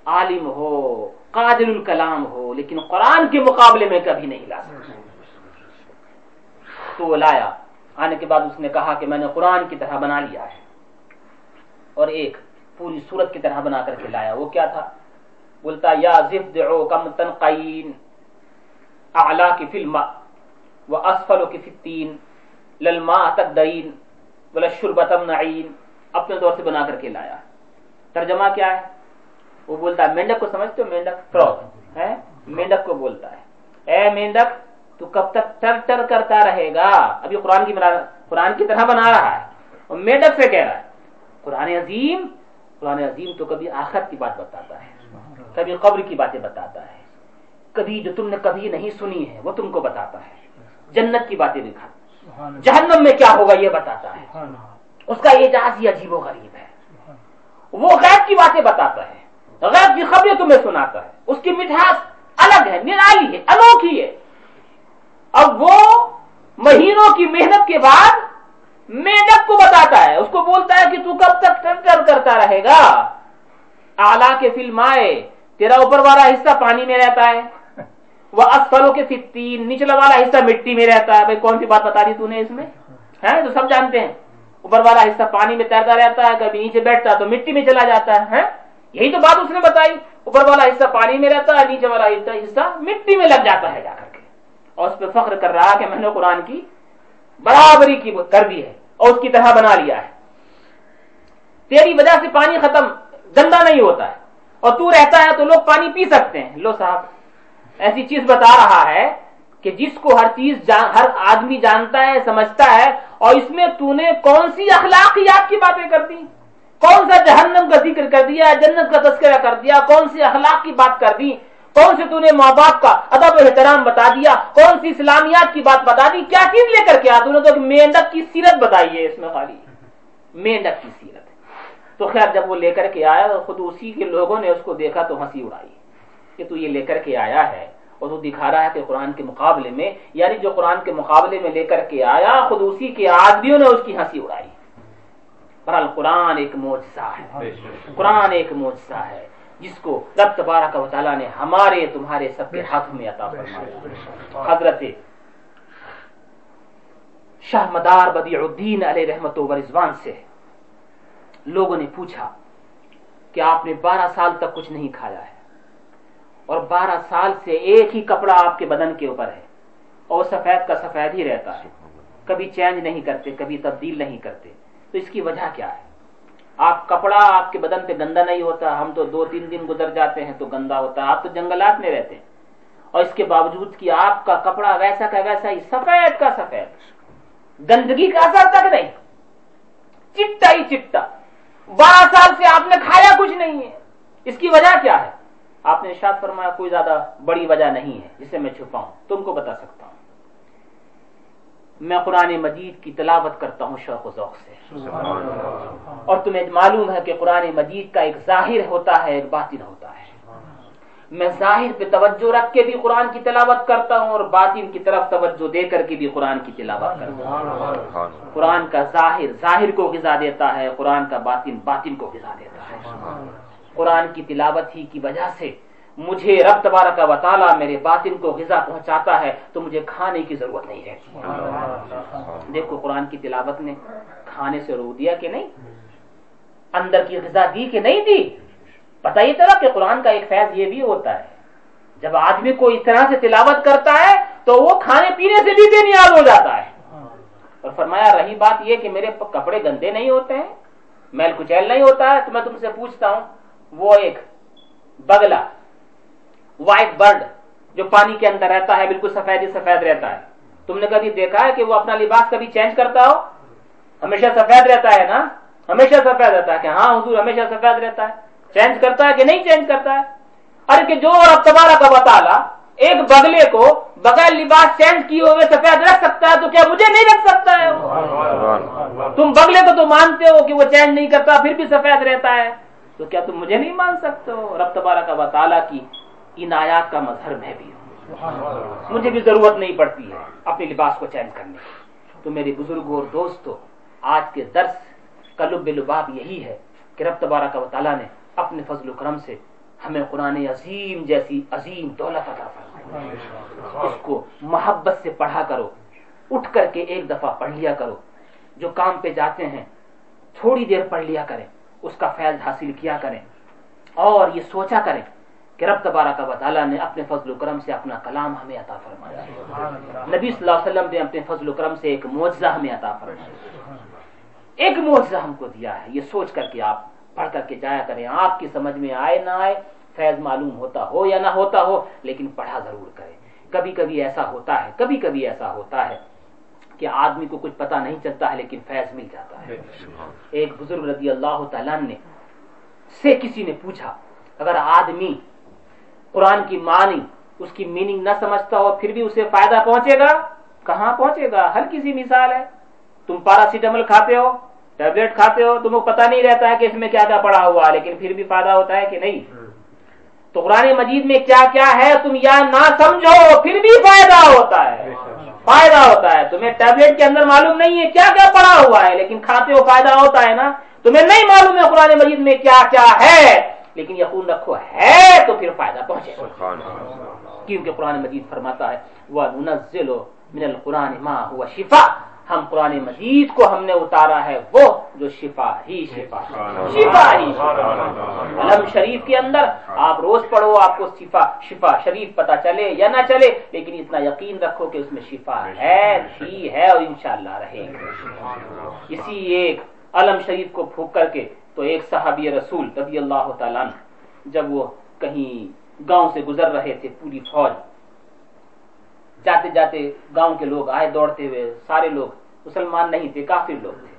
عالم ہو، قادر الکلام ہو، لیکن قرآن کے مقابلے میں کبھی نہیں لا سکتا۔ تو وہ لایا۔ آنے کے بعد اس نے کہا کہ میں نے قرآن کی طرح بنا لیا ہے۔ اور ایک پوری صورت کی طرح بنا کر کے لایا۔ وہ کیا تھا؟ بولتا، یا زف دعو کم تنقین اعلا کی فلم و اسفل کی فتین للما تقدین بلا شربتم نعین اپنے دور سے بنا کر کے لایا۔ ترجمہ کیا ہے؟ وہ بولتا ہے، مینڈک کو سمجھتے ہو؟ مینڈک۔ فروغ ہے؟ مینڈک کو بولتا ہے۔ اے مینڈک، تو کب تک ٹر ٹر کرتا رہے گا؟ ابھی قرآن کی بنا قرآن کی طرح بنا رہا ہے۔ اور مینڈک سے کہہ رہا ہے، قرآن عظیم قرآن عظیم تو کبھی آخر کی بات بتاتا ہے۔ کبھی قبر کی باتیں بتاتا ہے۔ کبھی جو تم نے کبھی نہیں سنی ہے، وہ تم کو بتاتا ہے۔ جنت کی باتیں دکھاتا جہنم میں کیا ہوگا یہ بتاتا ہے۔ اس کا اعجاز ہی عجیب و غریب ہے۔ وہ غیب کی باتیں بتاتا ہے۔ غیب کی خبریں تمہیں سناتا ہے۔ اس کی مٹھاس الگ ہے نرالی ہے انوکھی ہے۔ اب وہ مہینوں کی محنت کے بعد میڈک کو بتاتا ہے۔ اس کو بولتا ہے کہ تو کب تک ٹنٹر کرتا رہے گا۔ آلہ کے فلم آئے تیرا اوپر والا حصہ پانی میں رہتا ہے۔ وہ اسفلوں کے فتین نچلا والا حصہ مٹی میں رہتا ہے۔ بھائی کون سی بات بتا دی تو نے اس میں؟ ہے تو سب جانتے ہیں۔ اوپر والا حصہ پانی میں تیرتا رہتا ہے، کبھی نیچے بیٹھتا تو مٹی میں چلا جاتا ہے یہی تو بات اس نے بتائی۔ اوپر والا حصہ پانی میں رہتا ہے، نیچے والا حصہ مٹی میں لگ جاتا ہے جا کر کے۔ اور اس پہ فخر کر رہا کہ میں نے قرآن کی برابری کی کر دی ہے اور اس کی طرح بنا لیا ہے۔ تیری وجہ سے پانی ختم، گندا نہیں ہوتا ہے۔ اور تو رہتا ہے تو لوگ پانی پی سکتے ہیں۔ لو صاحب ایسی چیز بتا رہا ہے کہ جس کو ہر چیز جان ہر آدمی جانتا ہے، سمجھتا ہے، اور اس میں تو نے کون سی اخلاقیات کی باتیں کر دی کون سا جہنم کا ذکر کر دیا، جنت کا تذکرہ کر دیا، کون سی اخلاق کی بات کر دی کون سے تو نے ماں باپ کا ادب و احترام بتا دیا؟ کون سی اسلامیات کی بات بتا دی؟ کیا چیز لے کر کے آ نے تو مینڈک کی سیرت بتائی ہے اس میں خالی۔ مینڈک کی سیرت۔ تو خیر، جب وہ لے کر کے آیا تو خود اسی کے لوگوں نے اس کو دیکھا تو ہنسی اڑائی۔ کہ تو یہ لے کر کے آیا ہے اور تو دکھا رہا ہے کہ قرآن کے مقابلے میں یعنی جو قرآن کے مقابلے میں لے کر کے آیا خود اسی کے آدمیوں نے اس کی ہنسی اڑائی۔ بہرحال قرآن ایک معجزہ ہے۔ قرآن ایک معجزہ ہے جس کو رب تبارک و تعالیٰ نے ہمارے تمہارے سب کے ہاتھ میں عطا فرمایا۔ حضرت شاہ مدار بدیع الدین علیہ رحمت و رضوان سے لوگوں نے پوچھا کہ آپ نے بارہ سال تک کچھ نہیں کھایا ہے؟ اور بارہ سال سے ایک ہی کپڑا آپ کے بدن کے اوپر ہے اور سفید کا سفید ہی رہتا ہے۔ کبھی چینج نہیں کرتے، کبھی تبدیل نہیں کرتے۔ تو اس کی وجہ کیا ہے؟ آپ کپڑا آپ کے بدن پہ گندا نہیں ہوتا، ہم تو دو تین دن گزر جاتے ہیں تو گندا ہوتا ہے، آپ تو جنگلات میں رہتے ہیں۔ اور اس کے باوجود کہ آپ کا کپڑا ویسا کا ویسا ہی سفید کا سفید، گندگی کا اثر تک نہیں۔ چٹا ہی چٹا بارہ سال سے آپ نے کھایا کچھ نہیں ہے۔ اس کی وجہ کیا ہے؟ آپ نے ارشاد فرمایا کوئی زیادہ بڑی وجہ نہیں ہے، جسے میں چھپاؤں تم کو بتا سکتا ہوں۔ میں قرآن مجید کی تلاوت کرتا ہوں شوق و ذوق سے۔ اور تمہیں معلوم ہے کہ قرآن مجید کا ایک ظاہر ہوتا ہے، ایک باطن ہوتا ہے۔ میں ظاہر پہ توجہ رکھ کے بھی قرآن کی تلاوت کرتا ہوں اور باطن کی طرف توجہ دے کر کے بھی قرآن کی تلاوت کرتا ہوں۔ قرآن کا ظاہر ظاہر کو غذا دیتا ہے، قرآن کا باطن باطن کو غذا دیتا ہے۔ قرآن کی تلاوت ہی کی وجہ سے مجھے رب تبارک کا وطالعہ میرے باطن کو غذا پہنچاتا ہے، تو مجھے کھانے کی ضرورت نہیں رہتی دیکھو قرآن کی تلاوت نے کھانے سے رو دیا کہ نہیں؟ اندر کی غذا دی کہ نہیں دی؟ پتہ ہی طرح کہ قرآن کا ایک فیض یہ بھی ہوتا ہے، جب آدمی کو اس طرح سے تلاوت کرتا ہے تو وہ کھانے پینے سے بھی بے نیاز ہو جاتا ہے۔ اور فرمایا، رہی بات یہ کہ میرے کپڑے گندے نہیں ہوتے ہیں، میل کچیل نہیں ہوتا ہے، تو میں تم سے پوچھتا ہوں وہ ایک بگلا وائٹ برڈ جو پانی کے اندر رہتا ہے بالکل سفید ہی سفید رہتا ہے۔ تم نے کبھی دیکھا ہے کہ وہ اپنا لباس کبھی چینج کرتا ہو؟ ہمیشہ سفید رہتا ہے نا؟ ہمیشہ سفید رہتا ہے کہ ہاں حضور ہمیشہ سفید رہتا ہے۔ چینج کرتا ہے کہ نہیں چینج کرتا ہے؟ ارے کہ جو اب تبارہ کا بتالا ایک بگلے کو بغیر لباس چینج کیے ہوئے سفید رکھ سکتا ہے تو کیا مجھے نہیں رکھ سکتا ہے؟ تم بگلے کو تو مانتے ہو کہ وہ چینج نہیں کرتا پھر بھی سفید رہتا ہے۔ تو کیا تم مجھے نہیں مان سکتے؟ ہو رب تبارہ کا بطالہ کی ان آیات کا مظہر میں بھی ہوں۔ مجھے بھی ضرورت نہیں پڑتی ہے اپنے لباس کو چینج کرنے کی۔ تو میرے بزرگ اور دوستو آج کے درس کا لب لباب یہی ہے کہ رب تبارہ کا تعالیٰ نے اپنے فضل و کرم سے ہمیں قرآن عظیم جیسی عظیم دولت عطا فرمائی۔ اس کو محبت سے پڑھا کرو۔ اٹھ کر کے ایک دفعہ پڑھ لیا کرو۔ جو کام پہ جاتے ہیں، تھوڑی دیر پڑھ لیا کریں۔ اس کا فیض حاصل کیا کریں۔ اور یہ سوچا کریں کہ رب تبارہ کا تعالیٰ نے اپنے فضل و کرم سے اپنا کلام ہمیں عطا فرمایا۔ نبی صلی اللہ علیہ وسلم نے اپنے فضل و کرم سے ایک معجزہ ہمیں عطا فرمایا۔ ایک معجزہ ہم کو دیا ہے۔ یہ سوچ کر کے آپ پڑھ کر کے جایا کریں۔ آپ کی سمجھ میں آئے نہ آئے، فیض معلوم ہوتا ہو یا نہ ہوتا ہو، لیکن پڑھا ضرور کریں۔ کبھی کبھی ایسا ہوتا ہے، کبھی کبھی ایسا ہوتا ہے۔ کہ آدمی کو کچھ پتا نہیں چلتا ہے لیکن فیض مل جاتا ہے۔ ایک بزرگ رضی اللہ تعالیٰ نے سے کسی نے پوچھا اگر آدمی قرآن کی معنی اس کی میننگ نہ سمجھتا ہو پھر بھی اسے فائدہ پہنچے گا؟ کہاں پہنچے گا؟ ہلکی سی مثال ہے۔ تم پاراسیٹامل کھاتے ہو ٹیبلٹ کھاتے ہو تم کو پتا نہیں رہتا ہے کہ اس میں کیا کیا پڑا ہوا لیکن پھر بھی فائدہ ہوتا ہے کہ نہیں۔ تو قرآن مجید میں کیا کیا ہے تم یا نہ سمجھو پھر بھی فائدہ ہوتا ہے۔ فائدہ ہوتا ہے۔ تمہیں ٹیبلٹ کے اندر معلوم نہیں ہے کیا کیا پڑا ہوا ہے لیکن کھاتے ہو فائدہ ہوتا ہے نا۔ تمہیں نہیں معلوم ہے قرآن مجید میں کیا کیا ہے لیکن یقین رکھو ہے تو پھر فائدہ پہنچے۔ کیونکہ قرآن مجید فرماتا ہے وہ منزل من القرآن ما ہوا شفا ہم قرآن مجید کو ہم نے اتارا ہے وہ جو شفا ہی شفا شفا ہی علم شریف کے اندر آپ روز پڑھو آپ کو شفا شفا شریف پتا چلے یا نہ چلے لیکن اتنا یقین رکھو کہ اس میں شفا ہے تھی ہے اور انشاءاللہ رہے گی۔ اسی ایک علم شریف کو پھونک کر کے تو ایک صحابی رسول رضی اللہ تعالیٰ جب وہ کہیں گاؤں سے گزر رہے تھے پوری فوج جاتے جاتے گاؤں کے لوگ آئے دوڑتے ہوئے سارے لوگ مسلمان نہیں تھے کافی لوگ تھے۔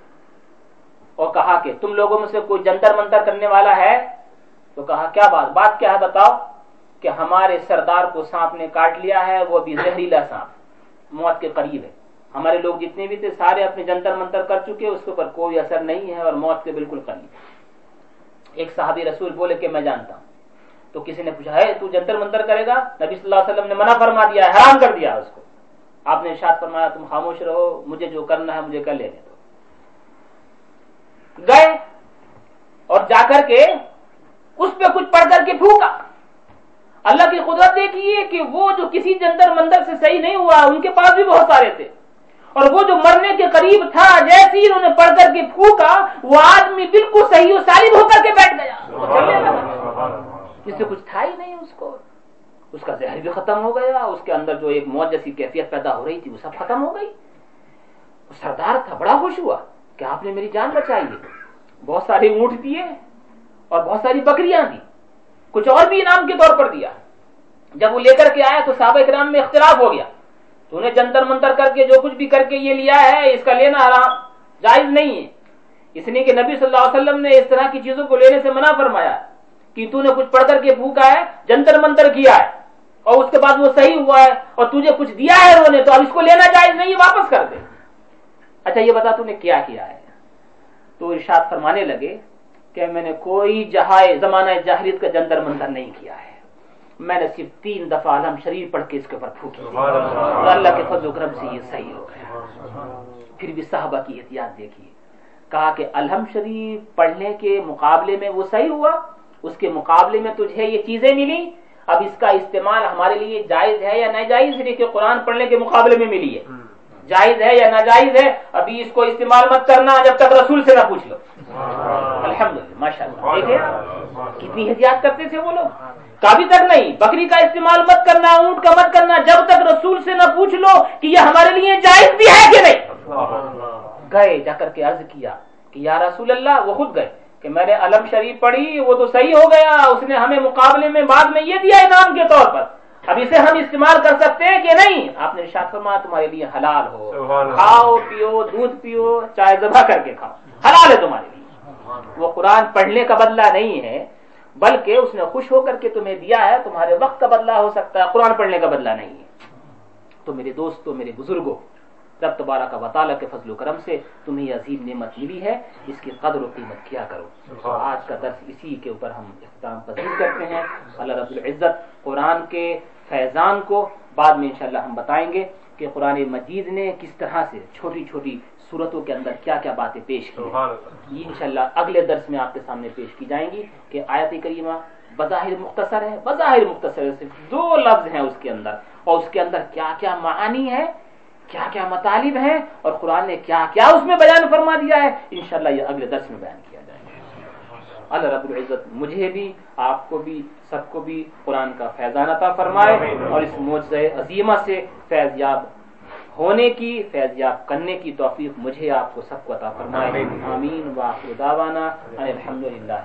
اور کہا کہ تم لوگوں میں سے کوئی جنتر منتر کرنے والا ہے؟ تو کہا، کیا بات؟ بات کیا ہے؟ بتاؤ کہ ہمارے سردار کو سانپ نے کاٹ لیا ہے، وہ بھی زہریلا سانپ موت کے قریب ہے۔ ہمارے لوگ جتنے بھی تھے، سارے اپنے جنتر منتر کر چکے، اس کے اوپر کوئی اثر نہیں ہے اور موت کے بالکل قریب۔ ایک صحابی رسول بولے کہ میں جانتا ہوں۔ تو کسی نے پوچھا ہے تو جنتر منتر کرے گا؟ نبی صلی اللہ علیہ وسلم نے منع فرما دیا ہے حرام کر دیا اس کو۔ آپ نے ارشاد فرمایا تم خاموش رہو مجھے جو کرنا ہے مجھے کر لینے دو۔ گئے اور جا کر کے اس پہ کچھ پڑھ کر کے پھونکا۔ اللہ کی قدرت دیکھیے کہ وہ جو کسی جنتر مندر سے صحیح نہیں ہوا ان کے پاس بھی بہت سارے تھے۔ اور وہ جو مرنے کے قریب تھا جیسے ہی انہوں نے پڑھ کر کے پھونکا وہ آدمی بالکل صحیح و سالم ہو کر کے بیٹھ گیا۔ جس سے کچھ تھا ہی نہیں اس کو۔ اس کا زہر بھی ختم ہو گیا، اس کے اندر جو ایک موت جیسی کیفیت پیدا ہو رہی تھی، وہ سب ختم ہو گئی۔ سردار تھا، بڑا خوش ہوا کہ آپ نے میری جان بچائی ہے۔ بہت سارے اونٹ دیے اور بہت ساری بکریاں دی۔ کچھ اور بھی انعام کے طور پر دیا۔ جب وہ لے کر کے آیا تو صحابہ کرام میں اختلاف ہو گیا۔ تو انہیں جنتر منتر کر کے جو کچھ بھی کر کے یہ لیا ہے، اس کا لینا حرام، جائز نہیں ہے۔ اس لیے کہ نبی صلی اللہ علیہ وسلم نے اس طرح کی چیزوں کو لینے سے منع فرمایا کہ تو نے کچھ پڑھ کر کے پھونکا ہے جنتر منتر کیا ہے۔ اور اس کے بعد وہ صحیح ہوا ہے اور تجھے کچھ دیا ہے انہوں نے تو اب اس کو لینا جائز نہیں واپس کر دے۔ اچھا یہ بتا تو نے کیا کیا ہے؟ تو ارشاد فرمانے لگے کہ میں نے کوئی جہائے زمانہ جاہلیت کا جندر منظر نہیں کیا ہے۔ میں نے صرف تین دفعہ علم شریف پڑھ کے اس کے اوپر پھوکی اللہ۔ کے فضل و کرم سے یہ صحیح ہو گیا۔ پھر بھی صحابہ کی احتیاط دیکھیے۔ کہا کہ الحم شریف پڑھنے کے مقابلے میں وہ صحیح ہوا اس کے مقابلے میں تجھے یہ چیزیں ملی۔ اب اس کا استعمال ہمارے لیے جائز ہے یا ناجائز ہے کہ قرآن پڑھنے کے مقابلے میں ملی ہے؟ جائز ہے یا ناجائز ہے؟ ابھی اس کو استعمال مت کرنا جب تک رسول سے نہ پوچھ لو۔ الحمد للہ ماشاء اللہ کتنی احتیاط کرتے تھے وہ لوگ۔ کبھی تک نہیں بکری کا استعمال مت کرنا اونٹ کا مت کرنا جب تک رسول سے نہ پوچھ لو کہ یہ ہمارے لیے جائز بھی ہے کہ نہیں۔ گئے جا کر کے عرض کیا کہ یا رسول اللہ وہ خود گئے۔ کہ میں نے علم شریف پڑھی وہ تو صحیح ہو گیا اس نے ہمیں مقابلے میں بعد میں یہ دیا انعام کے طور پر۔ اب اسے ہم استعمال کر سکتے ہیں کہ نہیں؟ آپ نے ارشاد فرمایا تمہارے لیے حلال ہو۔ کھاؤ پیو دودھ پیو چائے ذبح کر کے کھاؤ۔ حلال ہے تمہارے لیے۔ وہ قرآن پڑھنے کا بدلہ نہیں ہے بلکہ اس نے خوش ہو کر کے تمہیں دیا ہے تمہارے وقت کا بدلہ ہو سکتا ہے قرآن پڑھنے کا بدلہ نہیں ہے۔ تو میرے دوستوں میرے بزرگوں رب تبارہ کا وطالعہ کے فضل و کرم سے تمہیں یہ عظیم نعمت ملی ہے اس کی قدر و قیمت کیا کرو۔ آج کا درس اسی کے اوپر ہم اختتام پذیر کرتے ہیں۔ اللہ رب العزت قرآن کے فیضان کو بعد میں انشاءاللہ ہم بتائیں گے کہ قرآن مجید نے کس طرح سے چھوٹی چھوٹی صورتوں کے اندر کیا کیا باتیں پیش کی یہ انشاءاللہ اگلے درس میں آپ کے سامنے پیش کی جائیں گی کہ آیت کریمہ بظاہر مختصر ہے بظاہر مختصر ہے صرف دو لفظ ہیں اس کے اندر۔ اور اس کے اندر کیا کیا معانی ہے کیا کیا مطالب ہیں اور قرآن نے کیا کیا اس میں بیان فرما دیا ہے انشاءاللہ یہ اگلے درس میں بیان کیا جائے گا۔ اللہ رب العزت مجھے بھی آپ کو بھی سب کو بھی قرآن کا فیضان عطا فرمائے اور اس معجزہ عظیمہ سے فیض یاب ہونے کی فیض یاب کرنے کی توفیق مجھے آپ کو سب کو عطا فرمائے۔ آمین۔ واخر دعوانا ان الحمدللہ